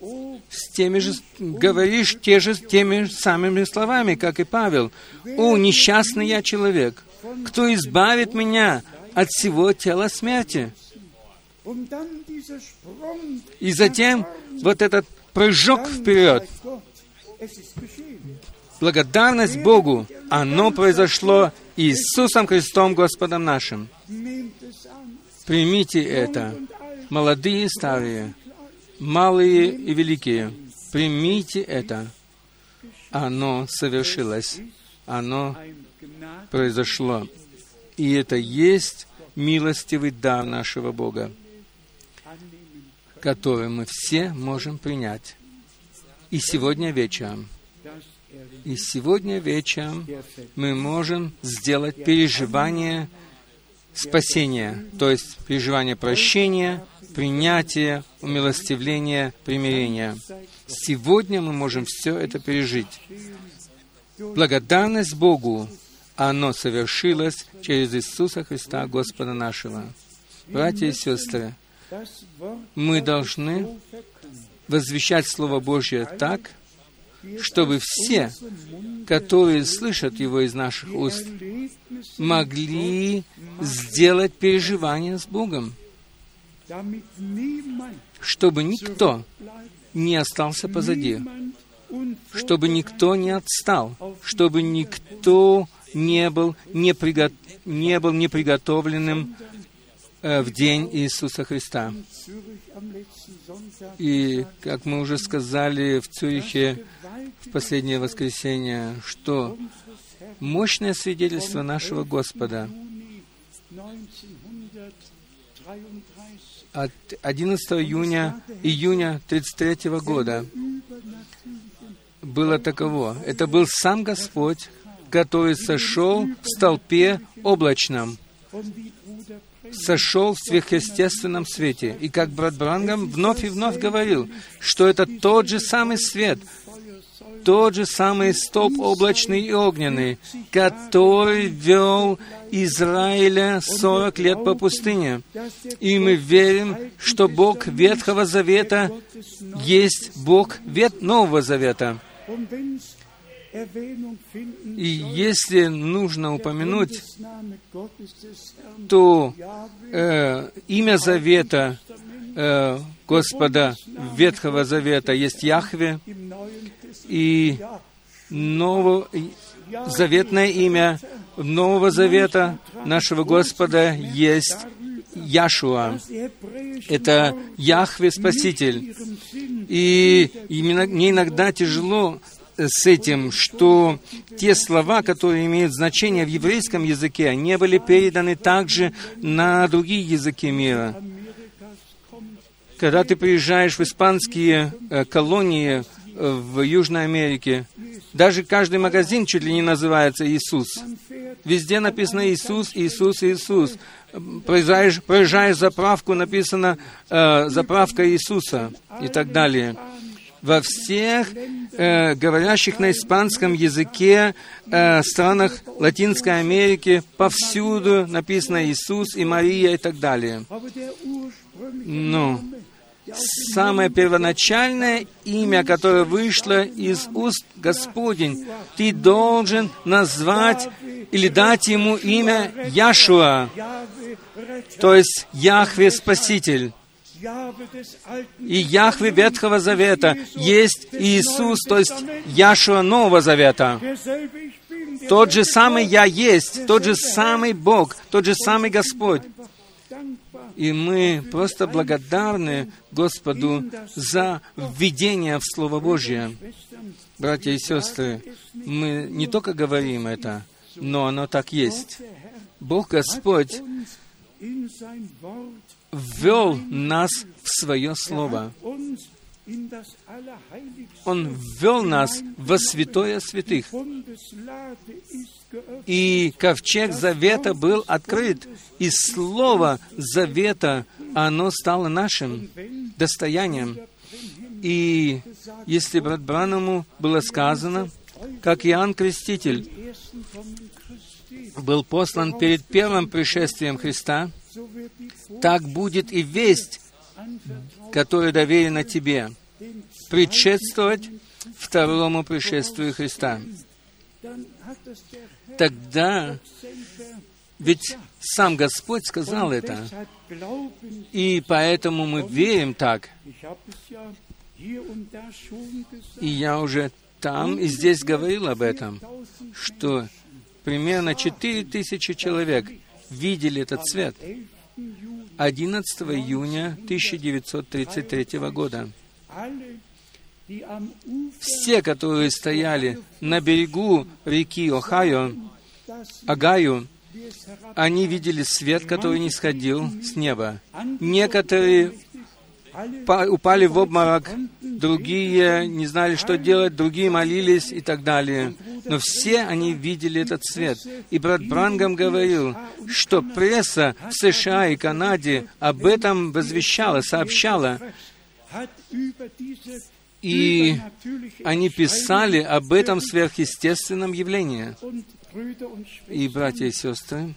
с теми же, говоришь те же, теми же самыми словами, как и Павел. «О, несчастный я человек! Кто избавит меня от всего тела смерти?» И затем вот этот прыжок вперед. Благодарность Богу, оно произошло Иисусом Христом Господом нашим. Примите это, молодые и старые, малые и великие, примите это. Оно совершилось, оно произошло. И это есть милостивый дар нашего Бога, который мы все можем принять. И сегодня вечером, и сегодня вечером мы можем сделать переживание спасения, то есть переживание прощения, принятия, умилостивления, примирения. Сегодня мы можем все это пережить. Благодарность Богу, оно совершилось через Иисуса Христа, Господа нашего. Братья и сестры, мы должны возвещать Слово Божье так, чтобы все, которые слышат его из наших уст, могли сделать переживание с Богом чтобы никто не остался позади, чтобы никто не отстал, чтобы никто не был, не приго... не был неприготовленным э, в день Иисуса Христа. И, как мы уже сказали в Цюрихе в последнее воскресенье, что мощное свидетельство нашего Господа от 11 июня, июня 33 года было таково. Это был сам Господь, который сошел в столпе облачном, сошел в сверхъестественном свете. И как брат Брангам вновь и вновь говорил, что это тот же самый свет, тот же самый столб облачный и огненный, который вел Израиля 40 лет по пустыне. И мы верим, что Бог Ветхого Завета есть Бог Вет Нового Завета. И если нужно упомянуть, то э, имя Завета э, Господа Ветхого Завета есть Яхве, и ново, заветное имя Нового Завета нашего Господа есть Яшуа. Это Яхве Спаситель. И мне иногда тяжело с этим, что те слова, которые имеют значение в еврейском языке, не были переданы также на другие языки мира. Когда ты приезжаешь в испанские э, колонии э, в Южной Америке, даже каждый магазин чуть ли не называется Иисус. Везде написано Иисус, Иисус, Иисус. Проезжаешь, проезжаешь заправку, написано э, заправка Иисуса и так далее. Во всех э, говорящих на испанском языке э, странах Латинской Америки повсюду написано Иисус и Мария и так далее. Но самое первоначальное имя, которое вышло из уст Господень, ты должен назвать или дать ему имя Яшуа, то есть Яхве Спаситель. И Яхве Ветхого Завета есть Иисус, то есть Яшуа Нового Завета. Тот же самый Я есть, тот же самый Бог, тот же самый Господь. И мы просто благодарны Господу за введение в Слово Божье. Братья и сестры, мы не только говорим это, но оно так есть. Бог Господь ввел нас в Свое Слово. Он ввел нас во святое святых. И ковчег завета был открыт, и слово завета, оно стало нашим достоянием. И если брат Браному было сказано, как Иоанн Креститель был послан перед первым пришествием Христа, так будет и весть, которая доверена тебе, предшествовать второму пришествию Христа. Тогда ведь сам Господь сказал это, и поэтому мы верим так. И я уже там и здесь говорил об этом, что примерно 4 тысячи человек видели этот цвет 11 июня 1933 года. Все, которые стояли на берегу реки Охайо, Агаю, они видели свет, который не сходил с неба. Некоторые упали в обморок, другие не знали, что делать, другие молились и так далее. Но все они видели этот свет. И брат Брангам говорил, что пресса в США и Канаде об этом возвещала, сообщала. И они писали об этом сверхъестественном явлении. И, братья и сестры,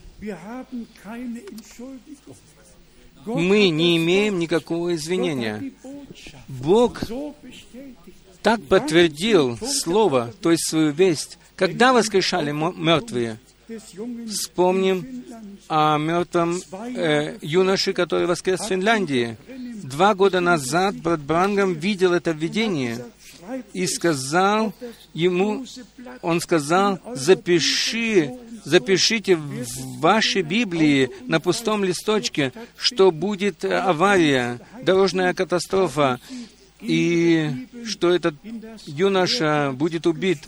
мы не имеем никакого извинения. Бог так подтвердил Слово, то есть свою весть, когда воскрешали мертвые. Вспомним о мертвом э, юноше, который воскрес в Финляндии. Два года назад брат Брангам видел это видение и сказал ему, он сказал, запиши запишите в вашей Библии на пустом листочке, что будет авария, дорожная катастрофа, и что этот юноша будет убит.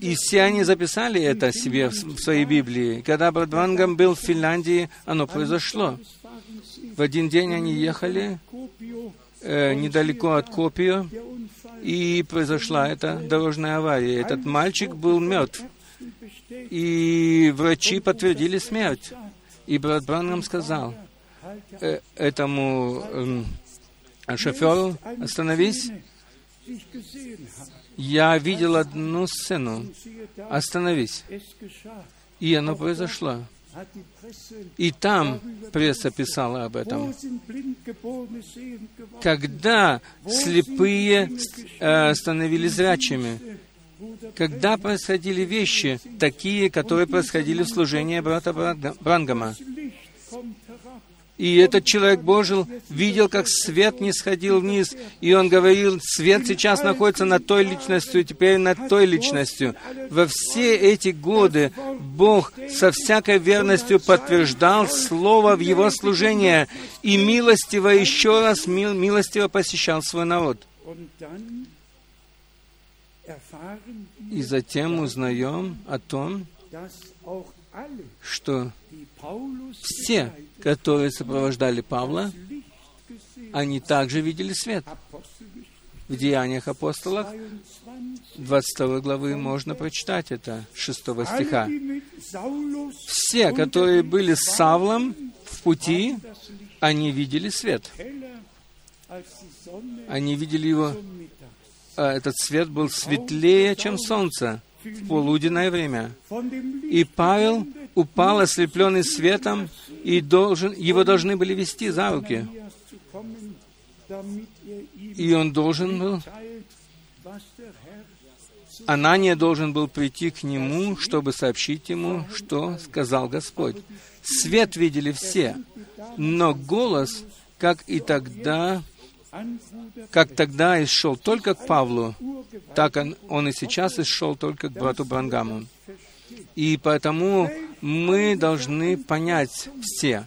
И все они записали это себе в своей Библии. Когда брат Бангам был в Финляндии, оно произошло. В один день они ехали э, недалеко от Копио, и произошла эта дорожная авария. Этот мальчик был мертв. И врачи подтвердили смерть. И брат Бранхам сказал э, этому э, шоферу, остановись, я видел одну сцену, остановись. И оно произошло. И там пресса писала об этом. Когда слепые э, становились зрячими, когда происходили вещи, такие, которые происходили в служении брата Брангама. И этот человек Божий видел, как свет не сходил вниз, и он говорил, свет сейчас находится над той личностью, теперь над той личностью. Во все эти годы Бог со всякой верностью подтверждал Слово в его служение, и милостиво еще раз милостиво посещал свой народ. И затем узнаем о том, что все, которые сопровождали Павла, они также видели свет. В Деяниях апостолов 22 главы можно прочитать это, 6 стиха. Все, которые были с Савлом в пути, они видели свет. Они видели его а этот свет был светлее, чем солнце в полуденное время. И Павел упал, ослепленный светом, и должен, его должны были вести за руки. И он должен был, Анания должен был прийти к нему, чтобы сообщить ему, что сказал Господь. Свет видели все, но голос, как и тогда, как тогда исшел только к Павлу, так он, он и сейчас исшел только к брату Брангаму. И поэтому мы должны понять все,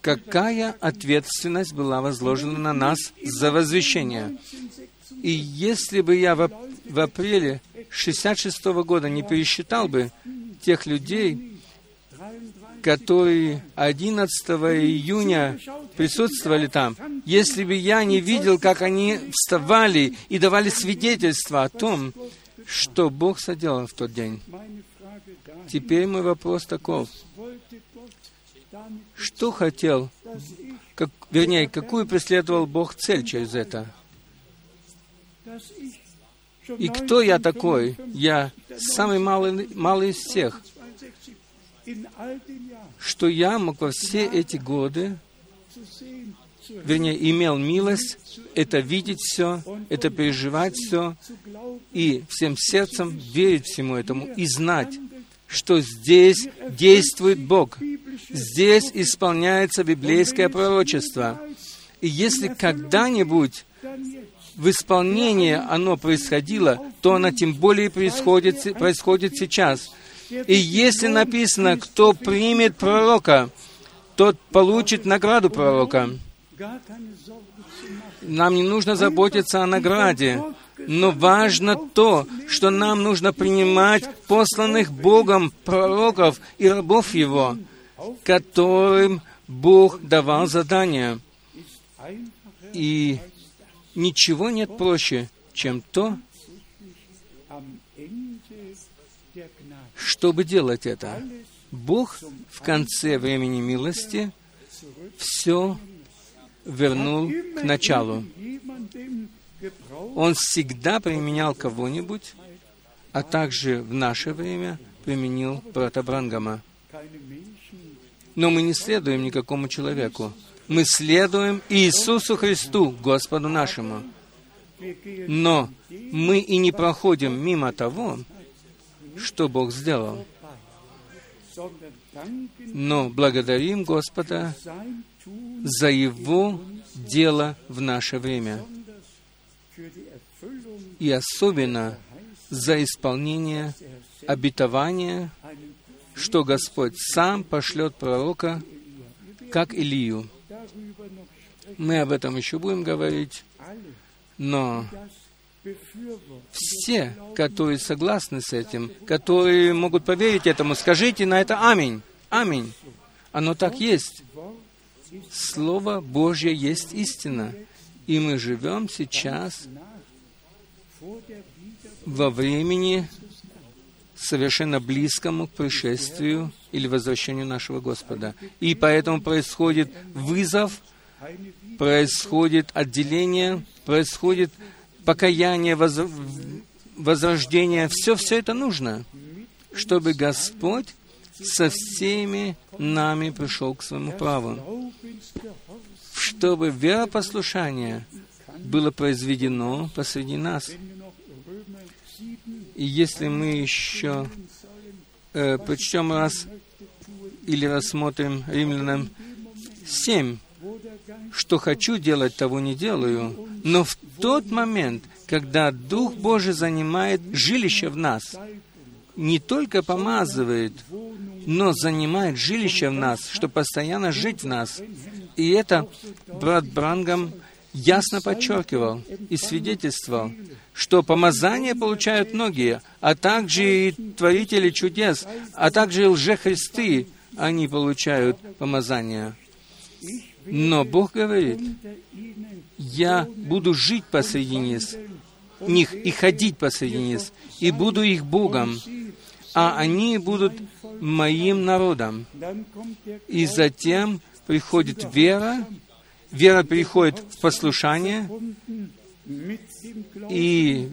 какая ответственность была возложена на нас за возвещение. И если бы я в, в апреле 66 года не пересчитал бы тех людей, которые 11 июня присутствовали там, если бы я не видел, как они вставали и давали свидетельство о том, что Бог соделал в тот день. Теперь мой вопрос таков. Что хотел, как, вернее, какую преследовал Бог цель через это? И кто я такой? Я самый малый, малый из всех. Что я мог во все эти годы, вернее, имел милость это видеть все, это переживать все, и всем сердцем верить всему этому и знать, что здесь действует Бог, здесь исполняется библейское пророчество. И если когда-нибудь в исполнении оно происходило, то оно тем более происходит, происходит сейчас. И если написано, кто примет пророка, тот получит награду пророка. Нам не нужно заботиться о награде, но важно то, что нам нужно принимать посланных Богом пророков и рабов Его, которым Бог давал задания. И ничего нет проще, чем то, чтобы делать это. Бог в конце времени милости все вернул к началу. Он всегда применял кого-нибудь, а также в наше время применил брата Брангама. Но мы не следуем никакому человеку. Мы следуем Иисусу Христу, Господу нашему. Но мы и не проходим мимо того, что Бог сделал. Но благодарим Господа за Его дело в наше время. И особенно за исполнение обетования, что Господь сам пошлет пророка, как Илию. Мы об этом еще будем говорить, но все, которые согласны с этим, которые могут поверить этому, скажите на это «Аминь». Аминь. Оно так есть. Слово Божье есть истина. И мы живем сейчас во времени совершенно близкому к пришествию или возвращению нашего Господа. И поэтому происходит вызов, происходит отделение, происходит покаяние, возрождение. Все, все это нужно, чтобы Господь со всеми нами пришел к своему праву, чтобы веропослушание было произведено посреди нас. И если мы еще э, прочтем раз или рассмотрим Римлянам 7, что хочу делать, того не делаю, но в тот момент, когда Дух Божий занимает жилище в нас, не только помазывает, но занимает жилище в нас, чтобы постоянно жить в нас. И это брат Брангам ясно подчеркивал и свидетельствовал, что помазание получают многие, а также и творители чудес, а также и лжехристы, они получают помазание. Но Бог говорит, я буду жить посреди них и ходить посреди них, и буду их Богом, а они будут моим народом. И затем приходит вера, вера приходит в послушание, и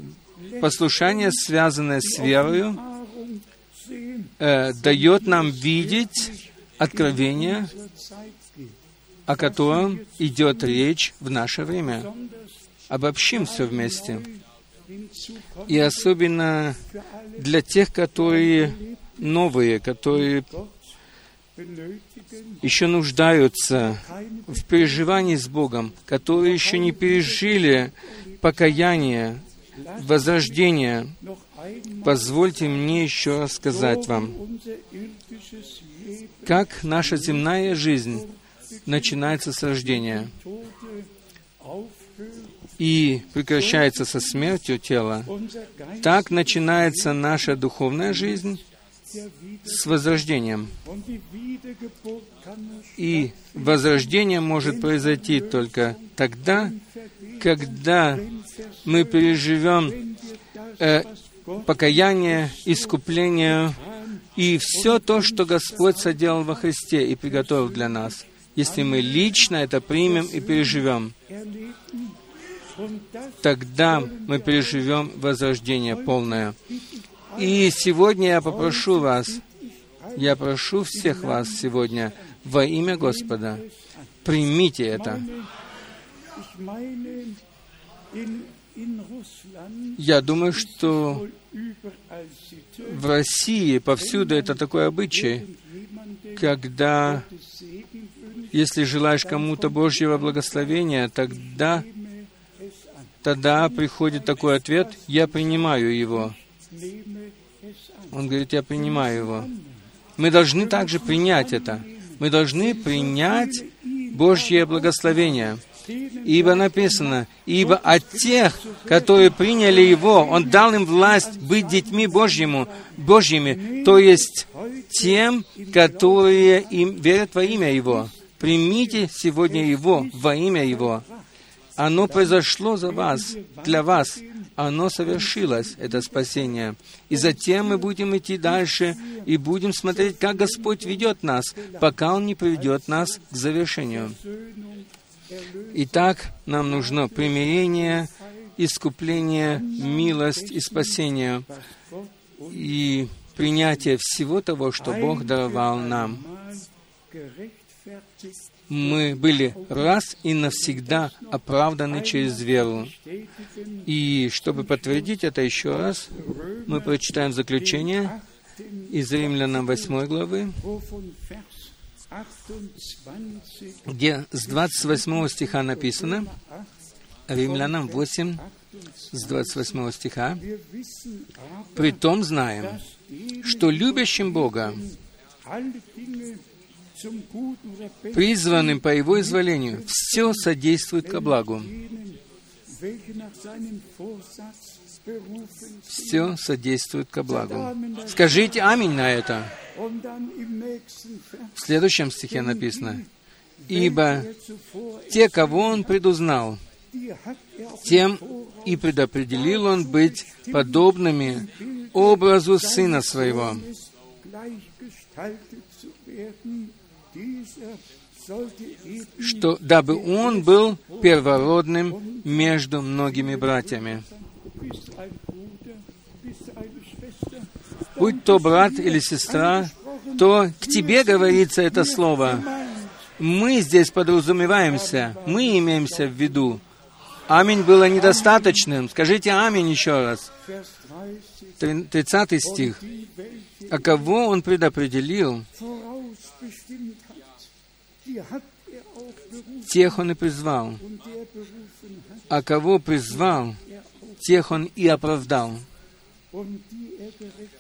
послушание, связанное с верою, э, дает нам видеть откровение, о котором идет речь в наше время. Обобщим все вместе. И особенно для тех, которые новые, которые еще нуждаются в переживании с Богом, которые еще не пережили покаяние, возрождение. Позвольте мне еще раз сказать вам, как наша земная жизнь начинается с рождения. И прекращается со смертью тела, так начинается наша духовная жизнь с возрождением. И возрождение может произойти только тогда, когда мы переживем э, покаяние, искупление и все то, что Господь соделал во Христе и приготовил для нас, если мы лично это примем и переживем тогда мы переживем возрождение полное. И сегодня я попрошу вас, я прошу всех вас сегодня во имя Господа, примите это. Я думаю, что в России повсюду это такой обычай, когда, если желаешь кому-то Божьего благословения, тогда тогда приходит такой ответ, я принимаю его. Он говорит, я принимаю его. Мы должны также принять это. Мы должны принять Божье благословение. Ибо написано, ибо от тех, которые приняли Его, Он дал им власть быть детьми Божьему, Божьими, то есть тем, которые им верят во имя Его. Примите сегодня Его во имя Его. Оно произошло за вас, для вас. Оно совершилось, это спасение. И затем мы будем идти дальше и будем смотреть, как Господь ведет нас, пока Он не приведет нас к завершению. Итак, нам нужно примирение, искупление, милость и спасение. И принятие всего того, что Бог даровал нам мы были раз и навсегда оправданы через веру. И чтобы подтвердить это еще раз, мы прочитаем заключение из Римлянам 8 главы, где с 28 стиха написано, Римлянам 8, с 28 стиха, «При том знаем, что любящим Бога призванным по Его изволению, все содействует ко благу. Все содействует ко благу. Скажите аминь на это. В следующем стихе написано, «Ибо те, кого Он предузнал, тем и предопределил Он быть подобными образу Сына Своего, что дабы он был первородным между многими братьями. Будь то брат или сестра, то к тебе говорится это слово. Мы здесь подразумеваемся, мы имеемся в виду. Аминь было недостаточным. Скажите аминь еще раз. 30 стих. А кого он предопределил, тех он и призвал. А кого призвал, тех он и оправдал.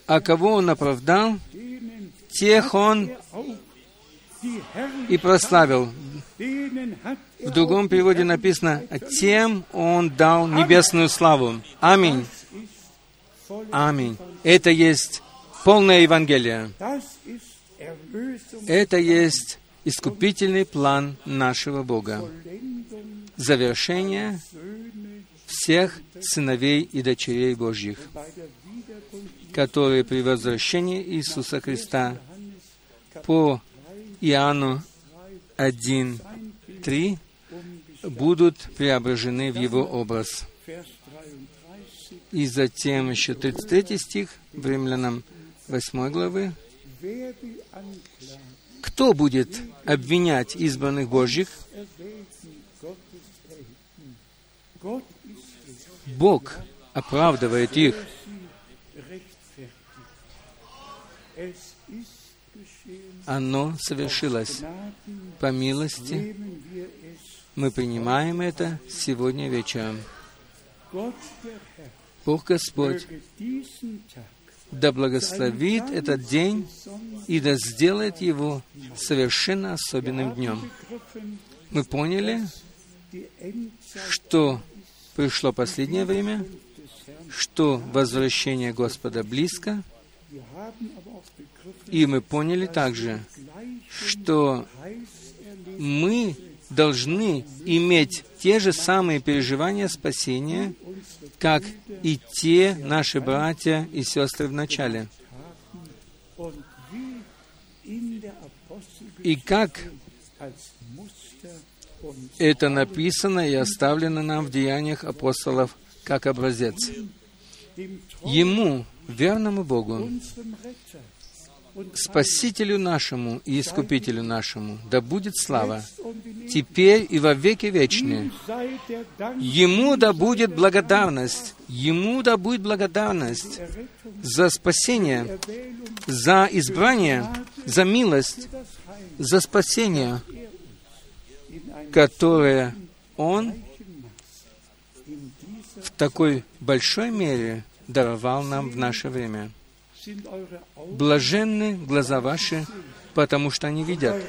А кого он оправдал, тех он и прославил. В другом переводе написано, тем он дал небесную славу. Аминь. Аминь. Это есть полное Евангелие. Это есть искупительный план нашего Бога. Завершение всех сыновей и дочерей Божьих, которые при возвращении Иисуса Христа по Иоанну 1, 3 будут преображены в Его образ. И затем еще 33 стих в Римлянам 8 главы. Кто будет обвинять избранных Божьих? Бог оправдывает их. Оно совершилось по милости. Мы принимаем это сегодня вечером. Бог Господь да благословит этот день и да сделает его совершенно особенным днем. Мы поняли, что пришло последнее время, что возвращение Господа близко, и мы поняли также, что мы должны иметь те же самые переживания спасения, как и те наши братья и сестры в начале. И как это написано и оставлено нам в деяниях апостолов как образец. Ему, верному Богу, Спасителю нашему и Искупителю нашему, да будет слава, теперь и во веки вечные. Ему да будет благодарность, Ему да будет благодарность за спасение, за избрание, за милость, за спасение, которое Он в такой большой мере даровал нам в наше время. Блаженны глаза ваши, потому что они видят,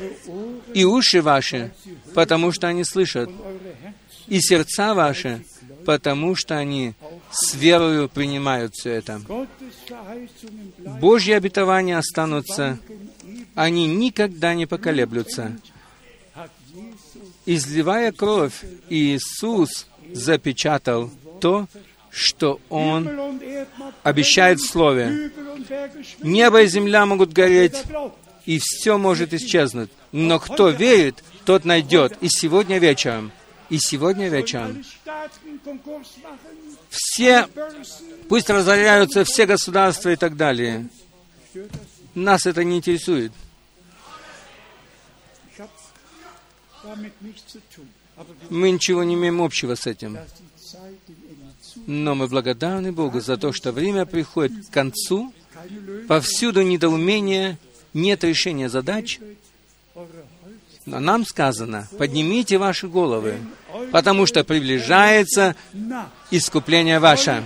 и уши ваши, потому что они слышат, и сердца ваши, потому что они с верою принимают все это. Божьи обетования останутся, они никогда не поколеблются. Изливая кровь, Иисус запечатал то, что Он обещает в Слове. Небо и земля могут гореть, и все может исчезнуть. Но кто верит, тот найдет. И сегодня вечером, и сегодня вечером все, пусть разоряются все государства и так далее. Нас это не интересует. Мы ничего не имеем общего с этим. Но мы благодарны Богу за то, что время приходит к концу, повсюду недоумение, нет решения задач. Но нам сказано, поднимите ваши головы, потому что приближается искупление ваше.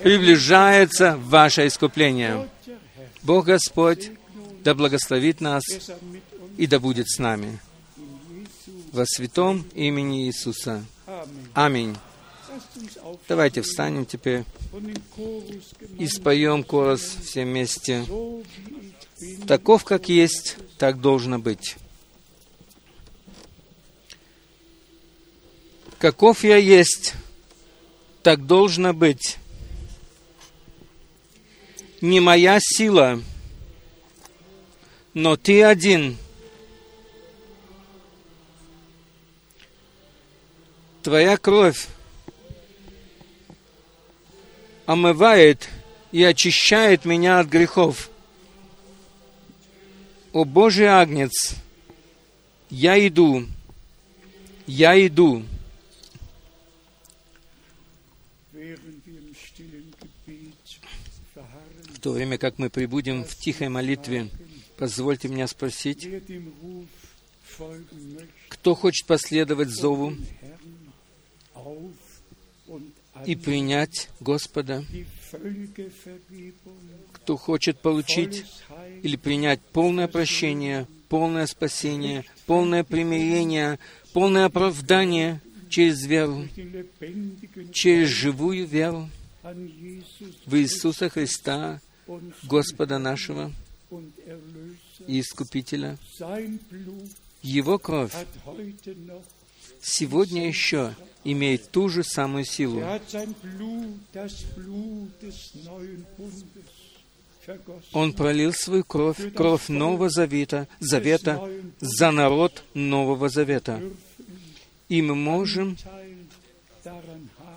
Приближается ваше искупление. Бог Господь да благословит нас и да будет с нами. Во святом имени Иисуса. Аминь. Давайте встанем теперь и споем корос все вместе. Таков, как есть, так должно быть. Каков я есть, так должно быть. Не моя сила, но ты один. Твоя кровь омывает и очищает меня от грехов. О Божий Агнец, я иду, я иду. В то время как мы прибудем в тихой молитве, позвольте мне спросить, кто хочет последовать зову и принять Господа. Кто хочет получить или принять полное прощение, полное спасение, полное примирение, полное оправдание через веру, через живую веру в Иисуса Христа, Господа нашего и Искупителя. Его кровь сегодня еще имеет ту же самую силу. Он пролил свою кровь, кровь Нового Завета, Завета за народ Нового Завета. И мы можем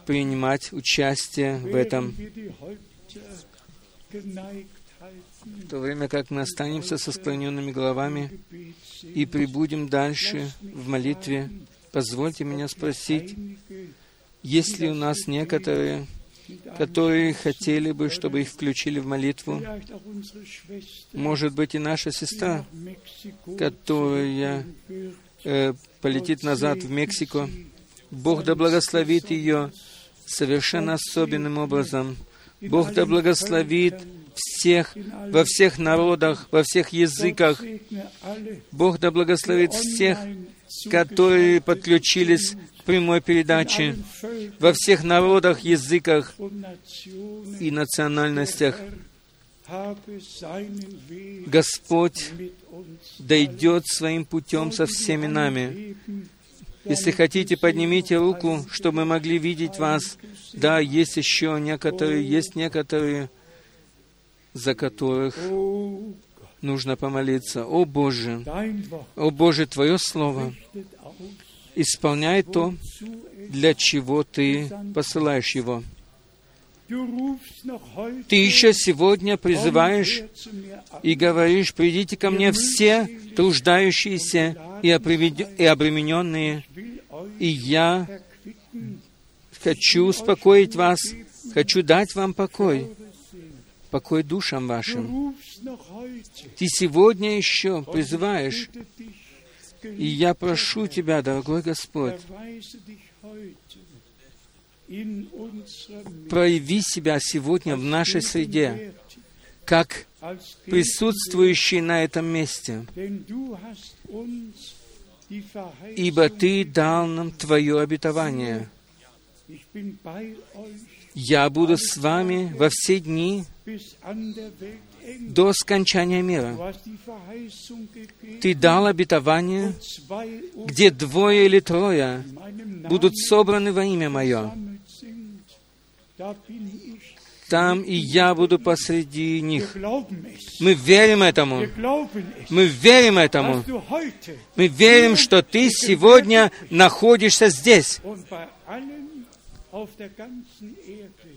принимать участие в этом. В то время как мы останемся со склоненными головами и прибудем дальше в молитве, Позвольте меня спросить, есть ли у нас некоторые, которые хотели бы, чтобы их включили в молитву? Может быть, и наша сестра, которая э, полетит назад в Мексику. Бог да благословит ее совершенно особенным образом. Бог да благословит всех, во всех народах, во всех языках. Бог да благословит всех которые подключились к прямой передаче во всех народах, языках и национальностях. Господь дойдет своим путем со всеми нами. Если хотите, поднимите руку, чтобы мы могли видеть вас. Да, есть еще некоторые, есть некоторые, за которых нужно помолиться. О Боже, о Боже, Твое Слово исполняй то, для чего Ты посылаешь его. Ты еще сегодня призываешь и говоришь, придите ко мне все труждающиеся и обремененные, и я хочу успокоить вас, хочу дать вам покой, покой душам вашим. Ты сегодня еще призываешь, и я прошу Тебя, дорогой Господь, прояви себя сегодня в нашей среде, как присутствующий на этом месте, ибо Ты дал нам Твое обетование. Я буду с вами во все дни до скончания мира. Ты дал обетование, где двое или трое будут собраны во имя Мое. Там и я буду посреди них. Мы верим этому. Мы верим этому. Мы верим, что ты сегодня находишься здесь.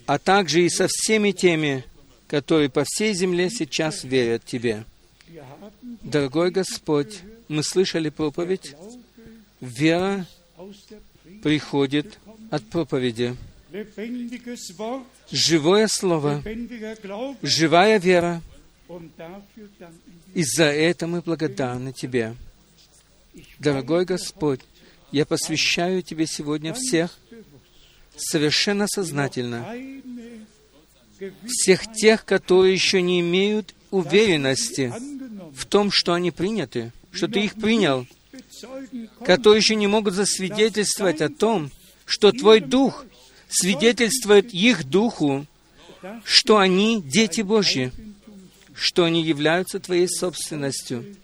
А также и со всеми теми, которые по всей земле сейчас верят Тебе. Дорогой Господь, мы слышали проповедь. Вера приходит от проповеди. Живое Слово, живая вера. И за это мы благодарны Тебе. Дорогой Господь, я посвящаю Тебе сегодня всех совершенно сознательно, всех тех, которые еще не имеют уверенности в том, что они приняты, что Ты их принял, которые еще не могут засвидетельствовать о том, что Твой Дух свидетельствует их Духу, что они дети Божьи, что они являются Твоей собственностью.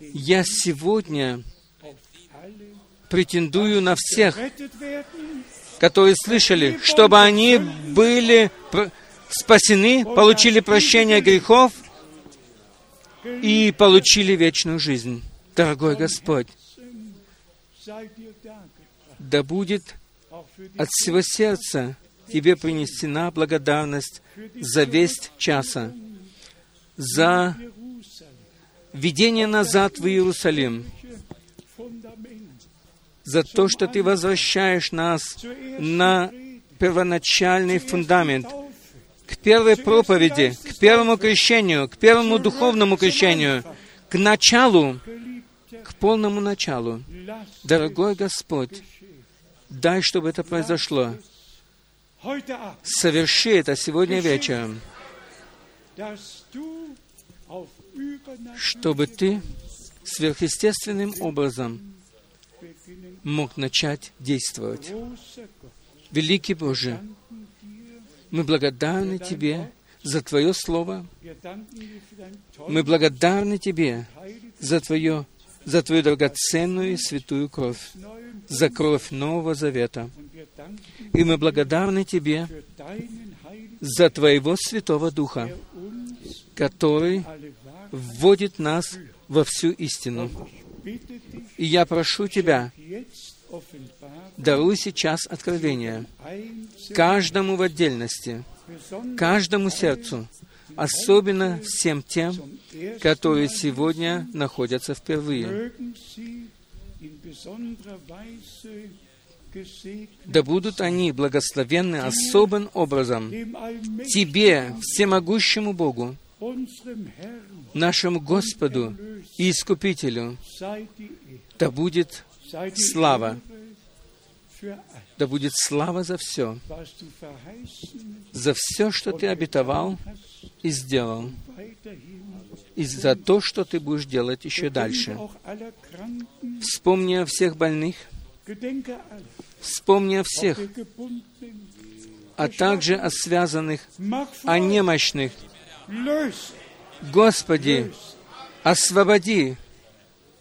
Я сегодня претендую на всех, которые слышали, чтобы они были спасены, получили прощение грехов и получили вечную жизнь. Дорогой Господь, да будет от всего сердца Тебе принесена благодарность за весть часа, за ведение назад в Иерусалим, за то, что Ты возвращаешь нас на первоначальный фундамент, к первой проповеди, к первому крещению, к первому духовному крещению, к началу, к полному началу. Дорогой Господь, дай, чтобы это произошло. Соверши это сегодня вечером, чтобы ты сверхъестественным образом мог начать действовать. Великий Боже, мы благодарны Тебе за Твое Слово. Мы благодарны Тебе за Твое за Твою драгоценную и святую кровь, за кровь Нового Завета. И мы благодарны Тебе за Твоего Святого Духа, который вводит нас во всю истину. И я прошу Тебя, даруй сейчас откровение каждому в отдельности, каждому сердцу, особенно всем тем, которые сегодня находятся впервые. Да будут они благословенны особым образом Тебе, всемогущему Богу, нашему Господу и Искупителю, да будет слава да будет слава за все, за все, что ты обетовал и сделал, и за то, что ты будешь делать еще дальше. Вспомни о всех больных, вспомни о всех, а также о связанных, о немощных. Господи, освободи,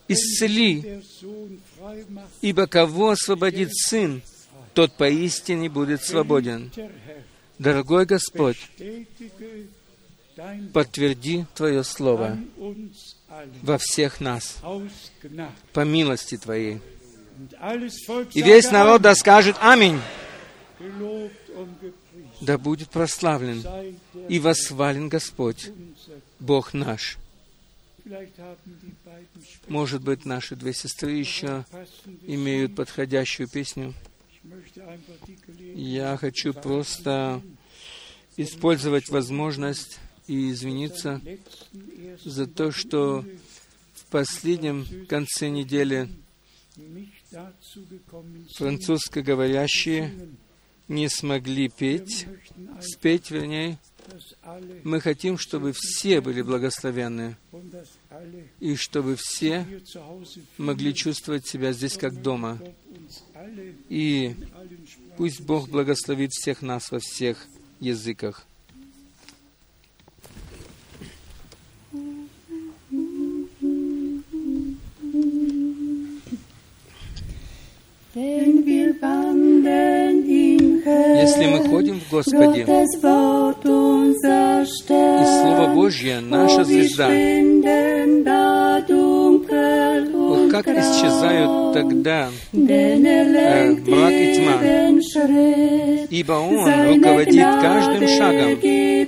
исцели, ибо кого освободит Сын, тот поистине будет свободен. Дорогой Господь, подтверди Твое Слово во всех нас, по милости Твоей. И весь народ да скажет Аминь. Да будет прославлен и восхвален Господь, Бог наш. Может быть, наши две сестры еще имеют подходящую песню. Я хочу просто использовать возможность и извиниться за то, что в последнем конце недели французскоговорящие не смогли петь, спеть, вернее. Мы хотим, чтобы все были благословенны, и чтобы все могли чувствовать себя здесь как дома. И пусть Бог благословит всех нас во всех языках. Если мы ходим в Господе, и Слово Божье — наша звезда, вот как исчезают тогда э, мрак и тьма, ибо Он руководит каждым шагом, и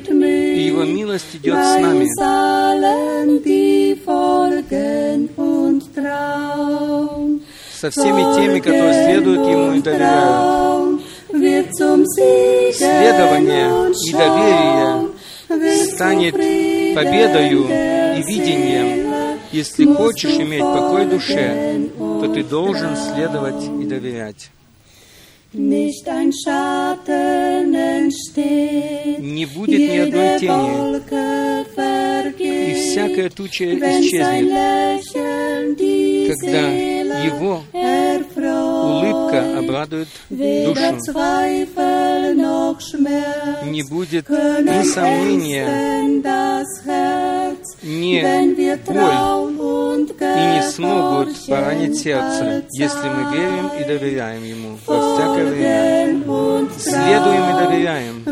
Его милость идет с нами. Со всеми теми, которые следуют Ему и доверяют. Следование и доверие станет победою и видением. Если хочешь иметь покой душе, то ты должен следовать и доверять. Не будет ни одной тени, и всякая туча исчезнет, когда Его улыбка обрадует душу. Не будет ни сомнения, ни боль, и не смогут поранить сердце, если мы верим и доверяем Ему во всякое время. Следуем и доверяем.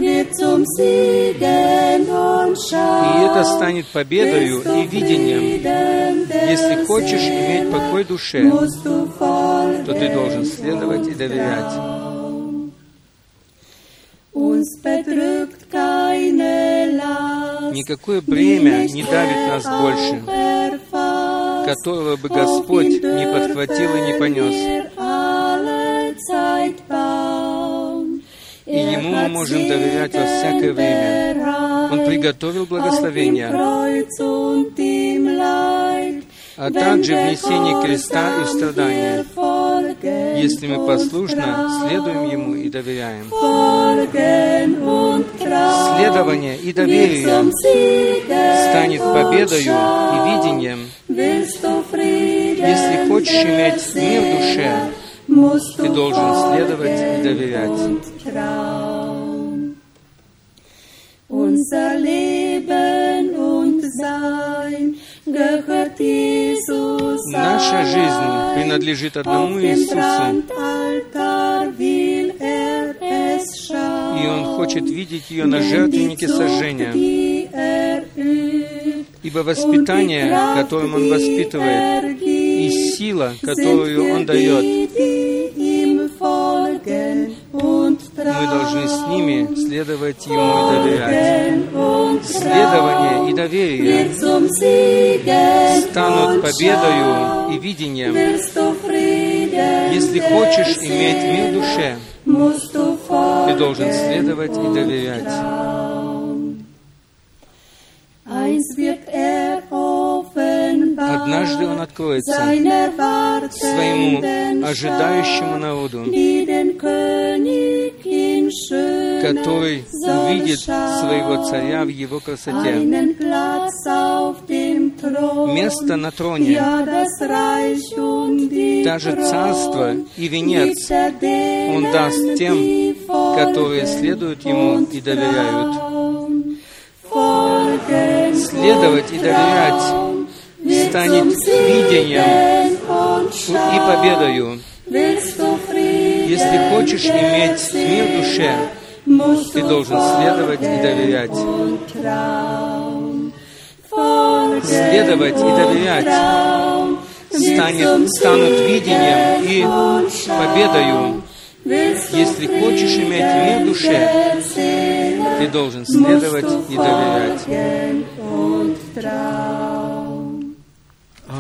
И это станет победою и видением. Если хочешь иметь покой душе, то ты должен следовать и доверять. Никакое бремя не давит нас больше, которого бы Господь не подхватил и не понес. И Ему мы можем доверять во всякое время. Он приготовил благословение, а также внесение креста и страдания, если мы послушно следуем Ему и доверяем. Следование и доверие станет победою и видением. Если хочешь иметь мир в душе, ты должен следовать и доверять. Unser Leben und Sein Наша жизнь принадлежит одному Иисусу, и Он хочет видеть ее на жертвеннике сожжения. Ибо воспитание, которым Он воспитывает, и сила, которую Он дает, мы должны с ними следовать Ему и доверять. Следование и доверие станут победою и видением. Если хочешь иметь мир в душе, ты должен следовать и доверять. Однажды он откроется своему ожидающему народу, который увидит своего царя в его красоте. Место на троне, даже царство и венец Он даст тем, которые следуют Ему и доверяют. Следовать и доверять станет видением и победою. Если хочешь иметь мир в душе, ты должен следовать и доверять. Следовать и доверять станет, станут видением и победою. Если хочешь иметь мир в душе, ты должен следовать и доверять.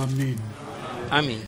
Аминь. Аминь.